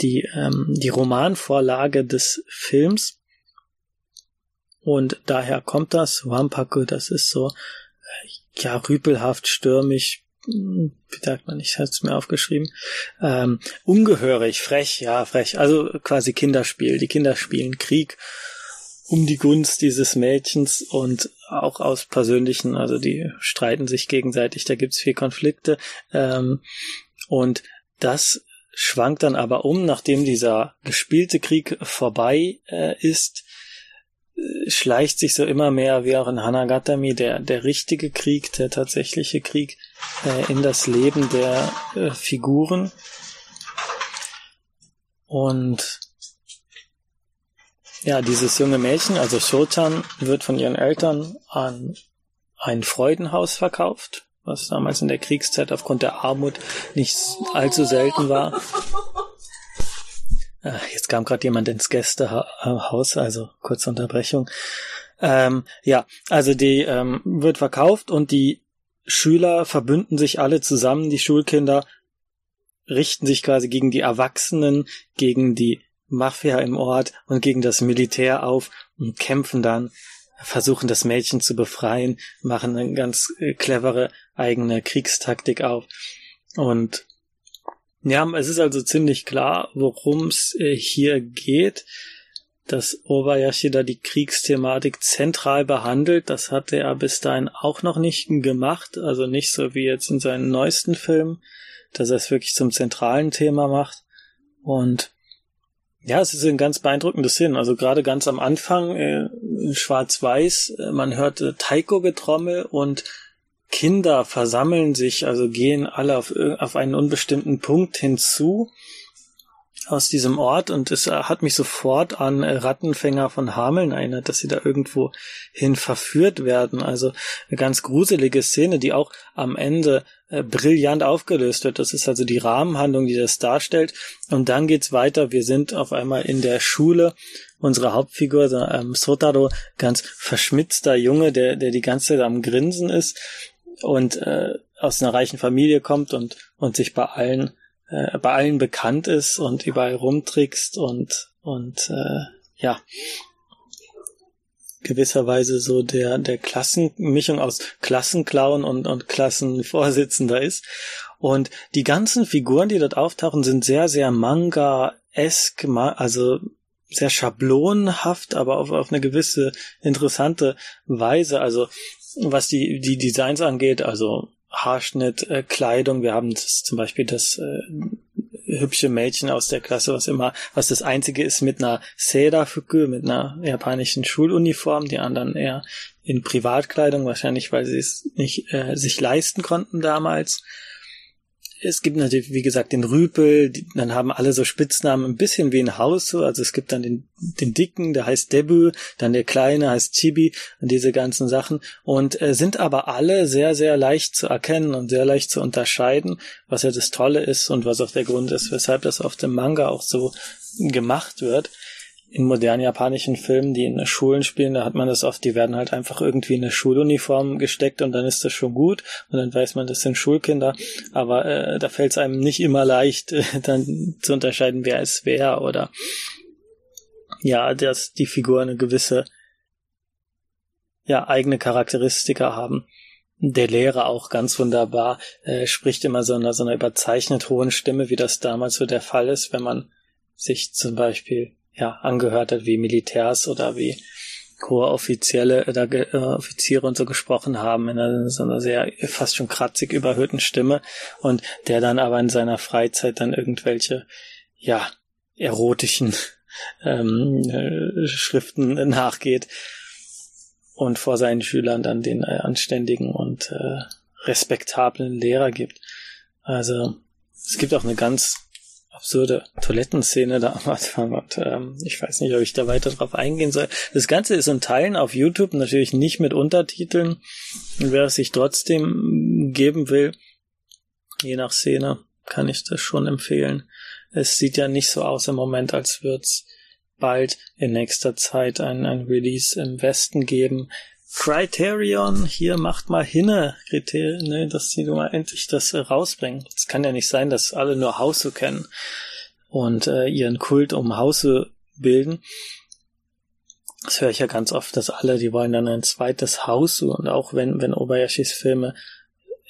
die, ähm, die Romanvorlage des Films. Und daher kommt das. Wampaku, das ist so ja, rüpelhaft, stürmisch, hm, wie sagt man, ich hatte es mir aufgeschrieben, ähm, ungehörig, frech, ja, frech, also quasi Kinderspiel. Die Kinder spielen Krieg um die Gunst dieses Mädchens und auch aus persönlichen, also die streiten sich gegenseitig, da gibt's viel Konflikte. Ähm, und das schwankt dann aber um, nachdem dieser gespielte Krieg vorbei äh, ist, schleicht sich so immer mehr wie auch in Hanagatami der, der richtige Krieg, der tatsächliche Krieg äh, in das Leben der äh, Figuren. Und ja, dieses junge Mädchen, also Shotan, wird von ihren Eltern an ein Freudenhaus verkauft, was damals in der Kriegszeit aufgrund der Armut nicht allzu selten war. Äh, jetzt kam gerade jemand ins Gästehaus, also kurze Unterbrechung. Ähm, ja, also die ähm, wird verkauft und die Schüler verbünden sich alle zusammen, die Schulkinder richten sich quasi gegen die Erwachsenen, gegen die Mafia im Ort und gegen das Militär auf und kämpfen dann, versuchen das Mädchen zu befreien, machen eine ganz äh, clevere eigene Kriegstaktik auf. Und ja, es ist also ziemlich klar, worum es äh, hier geht, dass Obayashi da die Kriegsthematik zentral behandelt. Das hatte er bis dahin auch noch nicht gemacht, also nicht so wie jetzt in seinen neuesten Filmen, dass er es wirklich zum zentralen Thema macht. Und ja, es ist ein ganz beeindruckendes Szenen. Also gerade ganz am Anfang äh, Schwarz-Weiß, äh, man hört äh, Taiko-Getrommel und Kinder versammeln sich, also gehen alle auf, auf einen unbestimmten Punkt hinzu aus diesem Ort und es hat mich sofort an Rattenfänger von Hameln erinnert, dass sie da irgendwo hin verführt werden. Also eine ganz gruselige Szene, die auch am Ende äh, brillant aufgelöst wird. Das ist also die Rahmenhandlung, die das darstellt. Und dann geht's weiter. Wir sind auf einmal in der Schule. Unsere Hauptfigur, ähm, Sotaro, ganz verschmitzter Junge, der, der die ganze Zeit am Grinsen ist und äh, aus einer reichen Familie kommt und, und sich bei allen, äh, bei allen bekannt ist und überall rumtrickst und, und äh, ja, gewisserweise so der, der Klassenmischung aus Klassenclown und, und Klassenvorsitzender ist. Und die ganzen Figuren, die dort auftauchen, sind sehr, sehr manga-esk, also sehr schablonenhaft, aber auf, auf eine gewisse interessante Weise. Also was die, die Designs angeht, also Haarschnitt, äh, Kleidung, wir haben das, zum Beispiel das äh, hübsche Mädchen aus der Klasse, was immer, was das einzige ist mit einer Seira-Fuku, mit einer japanischen Schuluniform, die anderen eher in Privatkleidung, wahrscheinlich weil sie es nicht äh, sich leisten konnten damals es gibt natürlich, wie gesagt, den Rüpel, die, dann haben alle so Spitznamen, ein bisschen wie ein Haus, so. also es gibt dann den, den Dicken, der heißt Debu, dann der Kleine heißt Chibi und diese ganzen Sachen und äh, sind aber alle sehr, sehr leicht zu erkennen und sehr leicht zu unterscheiden, was ja das Tolle ist und was auch der Grund ist, weshalb das auf dem Manga auch so gemacht wird in modernen japanischen Filmen, die in Schulen spielen, da hat man das oft, die werden halt einfach irgendwie in eine Schuluniform gesteckt und dann ist das schon gut und dann weiß man, das sind Schulkinder, aber äh, da fällt es einem nicht immer leicht, äh, dann zu unterscheiden, wer ist wer oder ja, dass die Figuren eine gewisse ja, eigene Charakteristika haben. Der Lehrer auch ganz wunderbar, äh, spricht immer so einer, so einer überzeichnet hohen Stimme, wie das damals so der Fall ist, wenn man sich zum Beispiel ja, angehört hat, wie Militärs oder wie hohe Offizielle oder äh, Offiziere und so gesprochen haben in einer, so einer sehr fast schon kratzig überhöhten Stimme und der dann aber in seiner Freizeit dann irgendwelche ja erotischen ähm, äh, Schriften nachgeht und vor seinen Schülern dann den äh, anständigen und äh, respektablen Lehrer gibt. Also es gibt auch eine ganz absurde Toilettenszene da am Anfang und ähm, ich weiß nicht, ob ich da weiter drauf eingehen soll. Das Ganze ist in Teilen auf YouTube, natürlich nicht mit Untertiteln. Und wer es sich trotzdem geben will, je nach Szene, kann ich das schon empfehlen. Es sieht ja nicht so aus im Moment, als würde es bald in nächster Zeit ein, ein Release im Westen geben. Criterion, hier macht mal hinne, Kriterien, ne, dass sie mal endlich das äh, rausbringen. Es kann ja nicht sein, dass alle nur Hause kennen und äh, ihren Kult um Hause bilden. Das höre ich ja ganz oft, dass alle, die wollen dann ein zweites Haus und auch wenn, wenn Obayashis Filme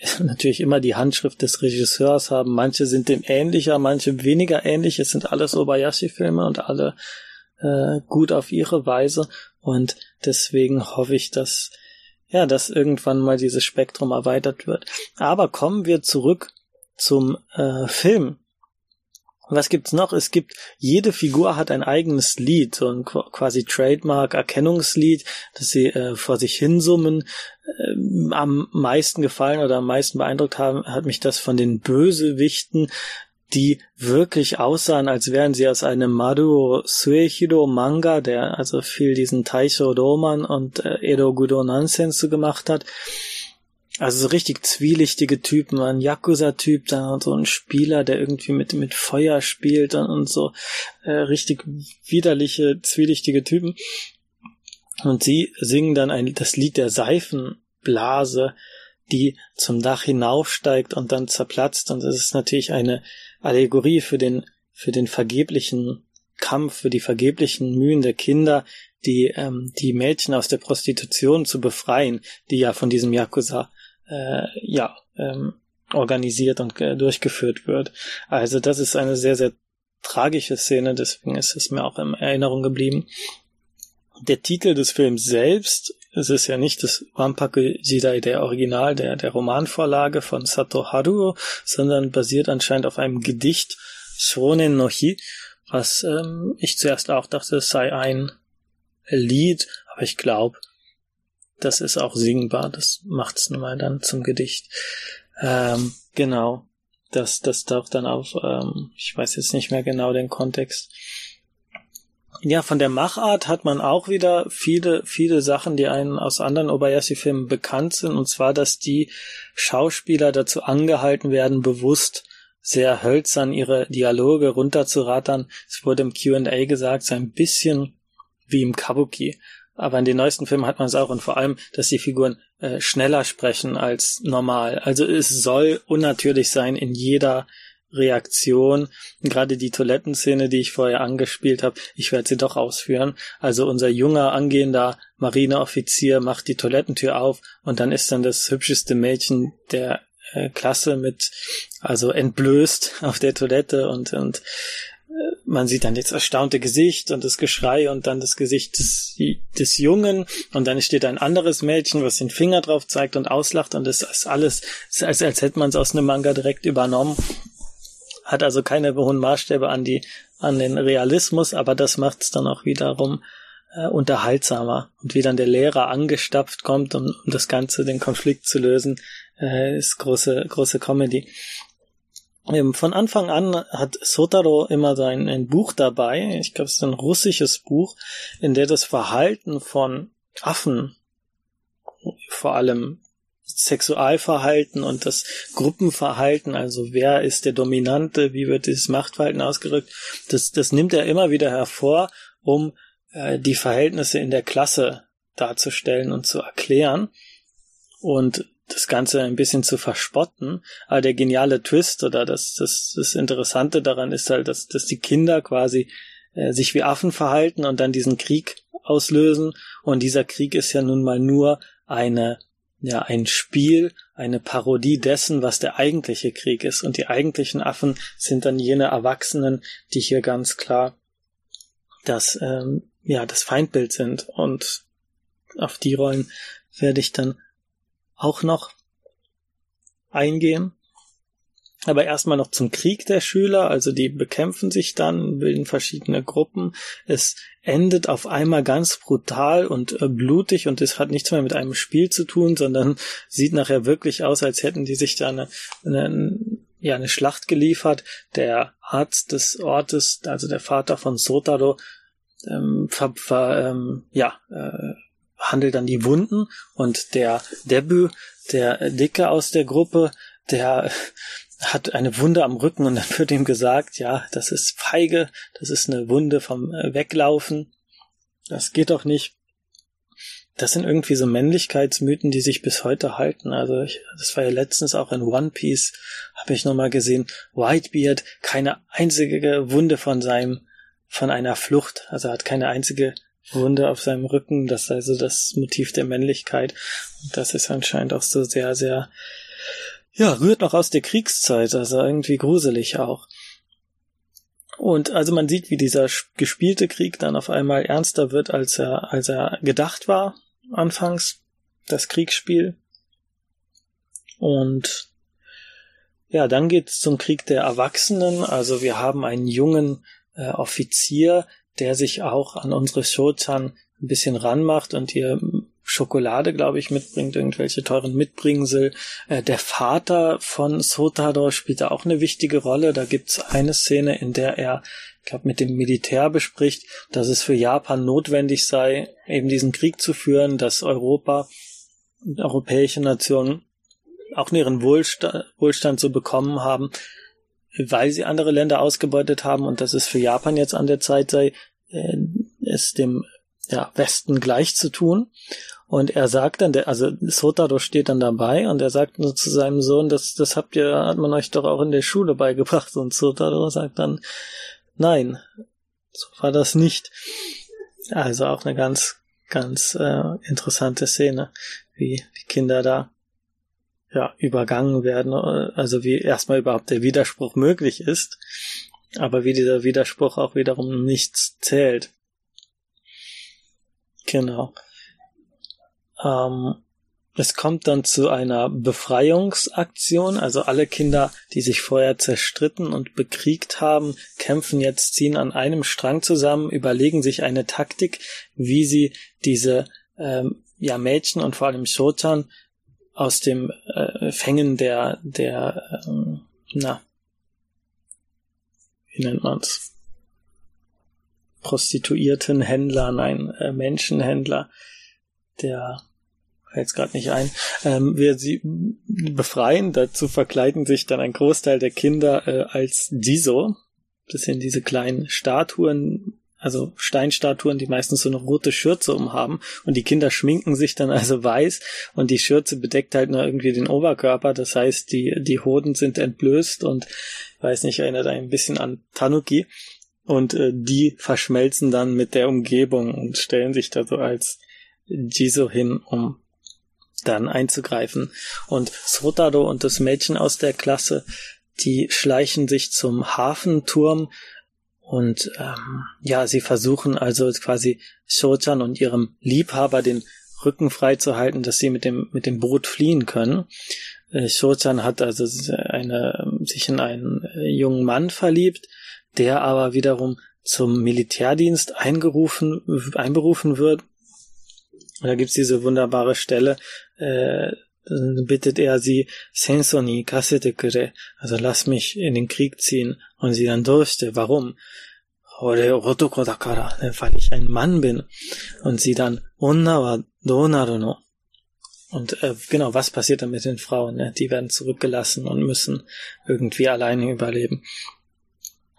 natürlich immer die Handschrift des Regisseurs haben. Manche sind dem ähnlicher, manche weniger ähnlich. Es sind alles Obayashi-Filme und alle äh, gut auf ihre Weise. Und deswegen hoffe ich, dass, ja, dass irgendwann mal dieses Spektrum erweitert wird. Aber kommen wir zurück zum äh, Film. Was gibt's noch? Es gibt, jede Figur hat ein eigenes Lied, so ein quasi Trademark-Erkennungslied, das sie äh, vor sich hinsummen. Ähm, am meisten gefallen oder am meisten beeindruckt haben, hat mich das von den Bösewichten die wirklich aussahen, als wären sie aus einem Maruo Suehiro Manga, der also viel diesen Taisho Roman und äh, Edo Gudo Nonsense gemacht hat. Also so richtig zwielichtige Typen, ein Yakuza-Typ, dann so ein Spieler, der irgendwie mit, mit Feuer spielt und, und so äh, richtig widerliche, zwielichtige Typen. Und sie singen dann ein, das Lied der Seifenblase, die zum Dach hinaufsteigt und dann zerplatzt. Und das ist natürlich eine Allegorie für den, für den vergeblichen Kampf, für die vergeblichen Mühen der Kinder, die, ähm, die Mädchen aus der Prostitution zu befreien, die ja von diesem Yakuza, äh, ja, ähm, organisiert und äh, durchgeführt wird. Also das ist eine sehr, sehr tragische Szene, deswegen ist es mir auch in Erinnerung geblieben. Der Titel des Films selbst, es ist ja nicht das Wampaku Jidai, der Original, der, der Romanvorlage von Sato Haruo, sondern basiert anscheinend auf einem Gedicht Shonen no Hi, was ähm, ich zuerst auch dachte, es sei ein Lied, aber ich glaube, das ist auch singbar, das macht's nun mal dann zum Gedicht. Ähm, genau, das, das taucht dann auf, ähm, ich weiß jetzt nicht mehr genau den Kontext. Ja, von der Machart hat man auch wieder viele, viele Sachen, die einen aus anderen Obayashi-Filmen bekannt sind, und zwar, dass die Schauspieler dazu angehalten werden, bewusst sehr hölzern ihre Dialoge runterzurattern. Es wurde im Q&A gesagt, so ein bisschen wie im Kabuki. Aber in den neuesten Filmen hat man es auch und vor allem, dass die Figuren äh, schneller sprechen als normal. Also es soll unnatürlich sein in jeder Reaktion. Gerade die Toilettenszene, die ich vorher angespielt habe, ich werde sie doch ausführen. Also unser junger angehender Marineoffizier macht die Toilettentür auf und dann ist dann das hübscheste Mädchen der äh, Klasse mit, also entblößt auf der Toilette und, und äh, man sieht dann das erstaunte Gesicht und das Geschrei und dann das Gesicht des, des Jungen und dann steht ein anderes Mädchen, was den Finger drauf zeigt und auslacht und das ist alles, als, als hätte man es aus einem Manga direkt übernommen hat also keine hohen Maßstäbe an die an den Realismus, aber das macht es dann auch wiederum äh, unterhaltsamer. Und wie dann der Lehrer angestapft kommt, um, um das Ganze, den Konflikt zu lösen, äh, ist große, große Comedy. Ähm, von Anfang an hat Sotaro immer sein ein Buch dabei. Ich glaube, es ist ein russisches Buch, in der das Verhalten von Affen vor allem Sexualverhalten und das Gruppenverhalten, also wer ist der Dominante, wie wird dieses Machtverhalten ausgerückt, das, das nimmt er immer wieder hervor, um äh, die Verhältnisse in der Klasse darzustellen und zu erklären und das Ganze ein bisschen zu verspotten. Aber der geniale Twist oder das, das, das Interessante daran ist halt, dass, dass die Kinder quasi äh, sich wie Affen verhalten und dann diesen Krieg auslösen. Und dieser Krieg ist ja nun mal nur eine ja ein Spiel, eine Parodie dessen, was der eigentliche Krieg ist. Und die eigentlichen Affen sind dann jene Erwachsenen, die hier ganz klar das ähm, ja das Feindbild sind. Und auf die Rollen werde ich dann auch noch eingehen. Aber erstmal noch zum Krieg der Schüler, also die bekämpfen sich dann, bilden verschiedene Gruppen. Es endet auf einmal ganz brutal und äh, blutig und es hat nichts mehr mit einem Spiel zu tun, sondern sieht nachher wirklich aus, als hätten die sich da eine, eine, ja, eine Schlacht geliefert. Der Arzt des Ortes, also der Vater von Sotaro, ähm, ver, ver, ähm, ja, äh, handelt dann die Wunden und der Debüt, der Dicke aus der Gruppe, der hat eine Wunde am Rücken und dann wird ihm gesagt, ja, das ist feige, das ist eine Wunde vom äh, Weglaufen. Das geht doch nicht. Das sind irgendwie so Männlichkeitsmythen, die sich bis heute halten. Also ich, das war ja letztens auch in One Piece, habe ich nochmal gesehen, Whitebeard, keine einzige Wunde von seinem, von einer Flucht. Also hat keine einzige Wunde auf seinem Rücken. Das ist also das Motiv der Männlichkeit. Und das ist anscheinend auch so sehr, sehr ja, rührt noch aus der Kriegszeit, also irgendwie gruselig auch. Und also man sieht, wie dieser gespielte Krieg dann auf einmal ernster wird, als er, als er gedacht war, anfangs, das Kriegsspiel. Und ja, dann geht's zum Krieg der Erwachsenen. Also wir haben einen jungen äh, Offizier, der sich auch an unsere Shotan ein bisschen ranmacht und ihr Schokolade, glaube ich, mitbringt, irgendwelche teuren Mitbringsel. Äh, der Vater von Sotaro spielt da auch eine wichtige Rolle. Da gibt's eine Szene, in der er, ich glaube, mit dem Militär bespricht, dass es für Japan notwendig sei, eben diesen Krieg zu führen, dass Europa und europäische Nationen auch ihren Wohlstand, Wohlstand zu bekommen haben, weil sie andere Länder ausgebeutet haben und dass es für Japan jetzt an der Zeit sei, äh, es dem ja, Westen gleich zu tun. Und er sagt dann, also Sotaro steht dann dabei und er sagt nur zu seinem Sohn, das, das habt ihr, hat man euch doch auch in der Schule beigebracht. Und Sotaro sagt dann, nein, so war das nicht. Also auch eine ganz, ganz äh, interessante Szene, wie die Kinder da ja übergangen werden, also wie erstmal überhaupt der Widerspruch möglich ist, aber wie dieser Widerspruch auch wiederum nichts zählt. Genau. Ähm, es kommt dann zu einer Befreiungsaktion, also alle Kinder, die sich vorher zerstritten und bekriegt haben, kämpfen jetzt, ziehen an einem Strang zusammen, überlegen sich eine Taktik, wie sie diese ähm, ja, Mädchen und vor allem Shotan aus dem äh, Fängen der, der ähm, na, wie nennt man's? Prostituierten Händler, nein, äh, Menschenhändler, der fällt gerade nicht ein, ähm, wir sie befreien. Dazu verkleiden sich dann ein Großteil der Kinder äh, als Diso. Das sind diese kleinen Statuen, also Steinstatuen, die meistens so eine rote Schürze umhaben. Und die Kinder schminken sich dann also weiß und die Schürze bedeckt halt nur irgendwie den Oberkörper. Das heißt, die, die Hoden sind entblößt und weiß nicht, erinnert ein bisschen an Tanuki. Und äh, die verschmelzen dann mit der Umgebung und stellen sich da so als Jiso hin, um dann einzugreifen. Und Sotaro und das Mädchen aus der Klasse, die schleichen sich zum Hafenturm und ähm, ja, sie versuchen also quasi Shochan und ihrem Liebhaber den Rücken frei zu halten, dass sie mit dem, mit dem Boot fliehen können. Äh, Shochan hat also eine, sich in einen äh, jungen Mann verliebt, der aber wiederum zum Militärdienst eingerufen, einberufen wird. Und da gibt's diese wunderbare Stelle, äh, bittet er sie, Senso ni kasete kure, also lass mich in den Krieg ziehen. Und sie dann durfte. Warum? Ore otoko dakara, weil ich ein Mann bin. Und sie dann, onna wa do naru no? Und äh, genau, was passiert dann mit den Frauen? Ne? Die werden zurückgelassen und müssen irgendwie alleine überleben.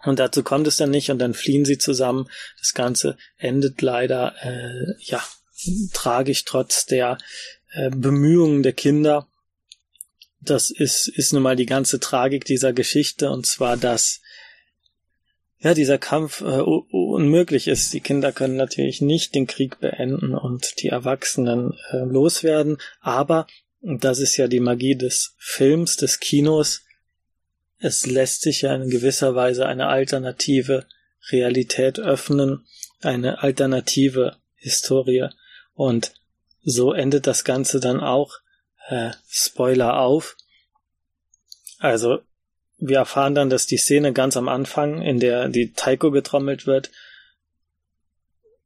Und dazu kommt es dann nicht und dann fliehen sie zusammen. Das Ganze endet leider äh, ja tragisch trotz der äh, Bemühungen der Kinder. Das ist, ist nun mal die ganze Tragik dieser Geschichte und zwar, dass ja, dieser Kampf äh, unmöglich ist. Die Kinder können natürlich nicht den Krieg beenden und die Erwachsenen äh, loswerden, aber, und das ist ja die Magie des Films, des Kinos, es lässt sich ja in gewisser Weise eine alternative Realität öffnen, eine alternative Historie. Und so endet das Ganze dann auch, äh, Spoiler auf. Also wir erfahren dann, dass die Szene ganz am Anfang, in der die Taiko getrommelt wird,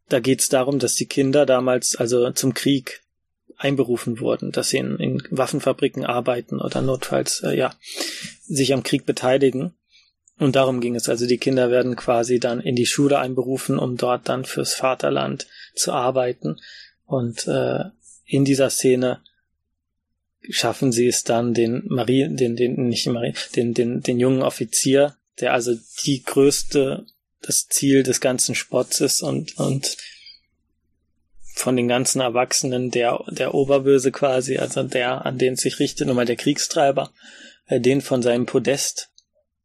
da geht es darum, dass die Kinder damals also zum Krieg einberufen wurden, dass sie in, in Waffenfabriken arbeiten oder notfalls äh, ja sich am Krieg beteiligen. Und darum ging es. Also die Kinder werden quasi dann in die Schule einberufen, um dort dann fürs Vaterland zu arbeiten. Und äh, in dieser Szene schaffen sie es dann, den Marie, den, den, nicht Marie, den, den, den jungen Offizier, der also die größte, das Ziel des ganzen Spotts ist und, und von den ganzen Erwachsenen der, der Oberböse quasi, also der, an den sich richtet, nochmal der Kriegstreiber, äh, den von seinem Podest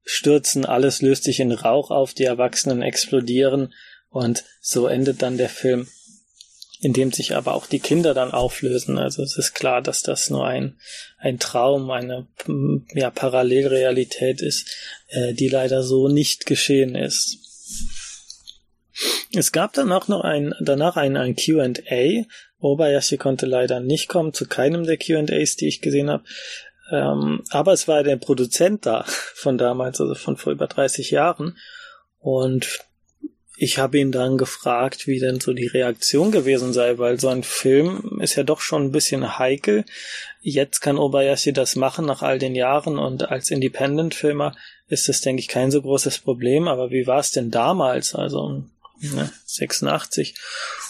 stürzen, alles löst sich in Rauch auf, die Erwachsenen explodieren und so endet dann der Film in dem sich aber auch die Kinder dann auflösen. Also es ist klar, dass das nur ein, ein Traum, eine ja, Parallelrealität ist, äh, die leider so nicht geschehen ist. Es gab dann auch noch ein, danach ein, ein Q&A. Obayashi konnte leider nicht kommen zu keinem der Q&As, die ich gesehen habe. Ähm, aber es war der Produzent da von damals, also von vor über 30 Jahren. Und ich habe ihn dann gefragt, wie denn so die Reaktion gewesen sei, weil so ein Film ist ja doch schon ein bisschen heikel. Jetzt kann Obayashi das machen nach all den Jahren und als Independent-Filmer ist das, denke ich, kein so großes Problem. Aber wie war es denn damals? Also ne, 86.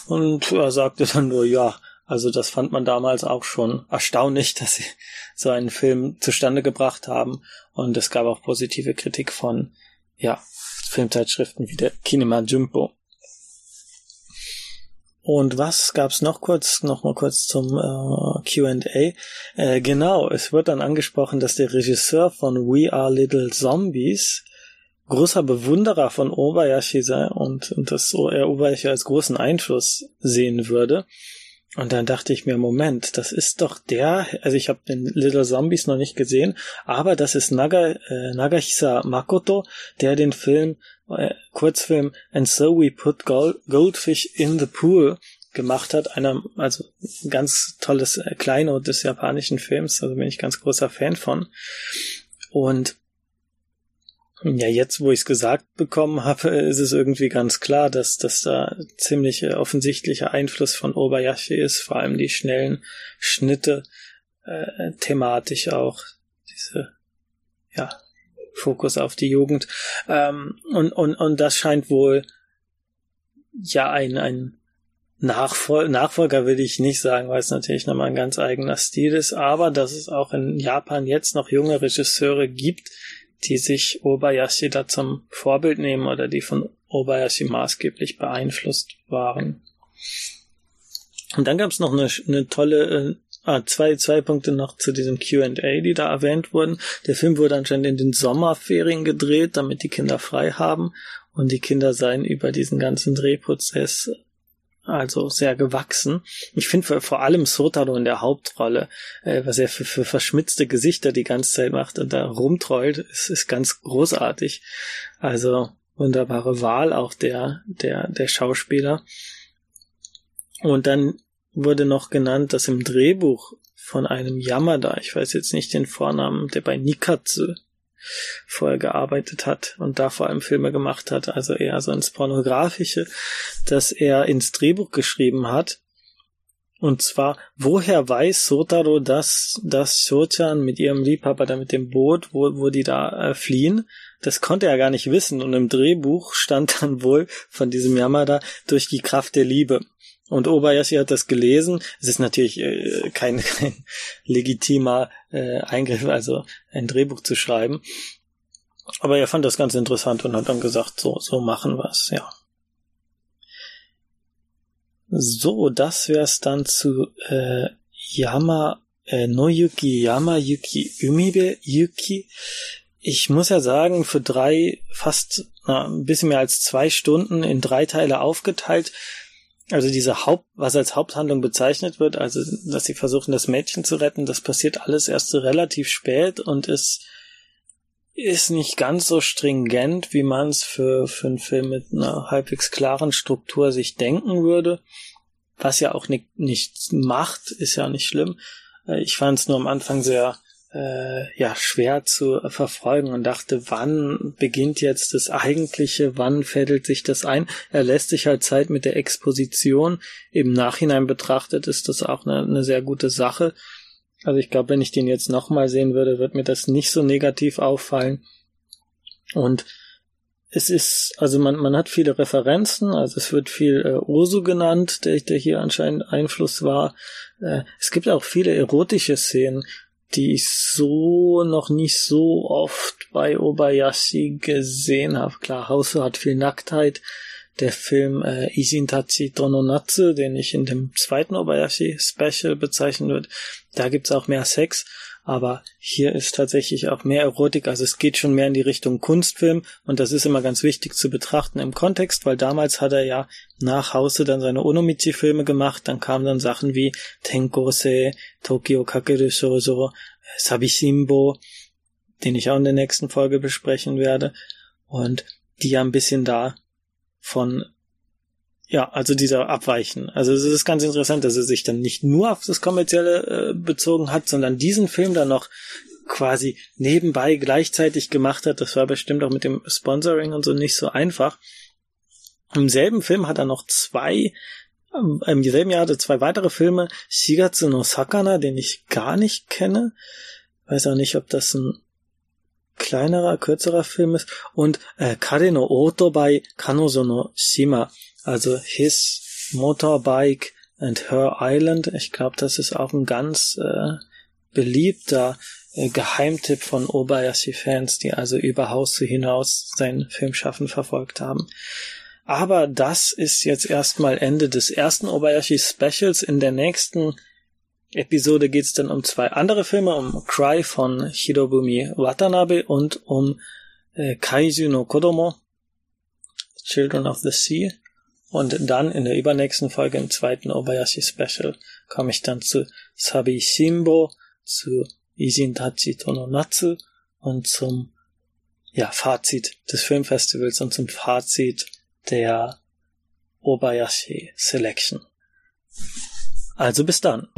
Und er sagte dann nur, ja, also das fand man damals auch schon erstaunlich, dass sie so einen Film zustande gebracht haben. Und es gab auch positive Kritik von, ja, Filmzeitschriften wie der Kinema Jumbo. Und was gab's noch kurz, noch mal kurz zum äh, Q&A? Äh, genau, es wird dann angesprochen, dass der Regisseur von We Are Little Zombies großer Bewunderer von Obayashi sei und, und dass er Obayashi als großen Einfluss sehen würde. Und dann dachte ich mir, Moment, das ist doch der, also ich habe den Little Zombies noch nicht gesehen, aber das ist Naga, äh, Nagahisa Makoto, der den Film, äh, Kurzfilm And So We Put Gold, Goldfish in the Pool gemacht hat. Einer, also ganz tolles äh, Kleinod des japanischen Films, also bin ich ganz großer Fan von. Und ja, jetzt, wo ich es gesagt bekommen habe, ist es irgendwie ganz klar, dass, dass da ziemlich offensichtlicher Einfluss von Obayashi ist, vor allem die schnellen Schnitte, äh, thematisch auch diese, ja, Fokus auf die Jugend. Ähm, und, und, und das scheint wohl ja ein, ein Nachfol Nachfolger will ich nicht sagen, weil es natürlich nochmal ein ganz eigener Stil ist, aber dass es auch in Japan jetzt noch junge Regisseure gibt, die sich Obayashi da zum Vorbild nehmen oder die von Obayashi maßgeblich beeinflusst waren. Und dann gab es noch eine, eine tolle, äh, ah, zwei, zwei Punkte noch zu diesem QA, die da erwähnt wurden. Der Film wurde anscheinend in den Sommerferien gedreht, damit die Kinder frei haben. Und die Kinder seien über diesen ganzen Drehprozess also sehr gewachsen. Ich finde vor allem Sotaro in der Hauptrolle, äh, was er für, für verschmitzte Gesichter die ganze Zeit macht und da rumtrollt, ist, ist ganz großartig. Also wunderbare Wahl auch der, der, der Schauspieler. Und dann wurde noch genannt, dass im Drehbuch von einem Yamada, ich weiß jetzt nicht den Vornamen, der bei Nikatsu vorher gearbeitet hat und da vor allem Filme gemacht hat, also eher so ins Pornografische, dass er ins Drehbuch geschrieben hat. Und zwar, woher weiß Sotaro, dass, dass Shochan mit ihrem Liebhaber da mit dem Boot, wo, wo die da äh, fliehen, das konnte er gar nicht wissen. Und im Drehbuch stand dann wohl von diesem Yamada durch die Kraft der Liebe. Und Obayashi hat das gelesen. Es ist natürlich äh, kein, kein legitimer äh, Eingriff, also ein Drehbuch zu schreiben. Aber er fand das ganz interessant und hat dann gesagt, so, so machen wir's, ja. So, das wär's dann zu äh, Yama äh, Noyuki Yama Yuki Umibe Yuki. Ich muss ja sagen, für drei, fast na, ein bisschen mehr als zwei Stunden in drei Teile aufgeteilt, also diese Haupt, was als Haupthandlung bezeichnet wird, also dass sie versuchen, das Mädchen zu retten, das passiert alles erst relativ spät und ist ist nicht ganz so stringent, wie man es für, für einen Film mit einer halbwegs klaren Struktur sich denken würde. Was ja auch nicht, nicht macht, ist ja nicht schlimm. Äh, ich fand es nur am Anfang sehr äh, ja schwer zu verfolgen und dachte, wann beginnt jetzt das Eigentliche, wann fädelt sich das ein? Er lässt sich halt Zeit mit der Exposition. Im Nachhinein betrachtet ist das auch eine, eine sehr gute Sache. Also ich glaube, wenn ich den jetzt nochmal sehen würde, wird mir das nicht so negativ auffallen. Und es ist, also man, man hat viele Referenzen, also es wird viel äh, Osu genannt, der, der hier anscheinend Einfluss war. Äh, es gibt auch viele erotische Szenen die ich so noch nicht so oft bei Obayashi gesehen habe. Klar, Hausu hat viel Nacktheit. Der Film äh, Isintachi Tononatsu, den ich in dem zweiten Obayashi Special bezeichnen würde, da gibt's auch mehr Sex. Aber hier ist tatsächlich auch mehr Erotik, also es geht schon mehr in die Richtung Kunstfilm und das ist immer ganz wichtig zu betrachten im Kontext, weil damals hat er ja nach Hause dann seine Onomichi-Filme gemacht, dann kamen dann Sachen wie Tenkose, Tokyo Kakeru Shoujo, Sabishimbo, den ich auch in der nächsten Folge besprechen werde und die ja ein bisschen da von ja, also dieser Abweichen. Also es ist ganz interessant, dass er sich dann nicht nur auf das Kommerzielle äh, bezogen hat, sondern diesen Film dann noch quasi nebenbei gleichzeitig gemacht hat. Das war bestimmt auch mit dem Sponsoring und so nicht so einfach. Im selben Film hat er noch zwei, ähm, im selben Jahr hat er zwei weitere Filme, Shigatsu no Sakana, den ich gar nicht kenne. Weiß auch nicht, ob das ein kleinerer, kürzerer Film ist. Und äh, Kare no Oto bei Kanozo no Shima also His Motorbike and Her Island. Ich glaube, das ist auch ein ganz äh, beliebter äh, Geheimtipp von Obayashi-Fans, die also über Haus hinaus sein Filmschaffen verfolgt haben. Aber das ist jetzt erstmal Ende des ersten Obayashi-Specials. In der nächsten Episode geht es dann um zwei andere Filme, um Cry von Hirobumi Watanabe und um äh, Kaiju no Kodomo, Children of the Sea. Und dann in der übernächsten Folge im zweiten Obayashi Special komme ich dann zu Sabi Shimbo, zu Ijin Tachi Tononatsu und zum ja, Fazit des Filmfestivals und zum Fazit der Obayashi Selection. Also bis dann.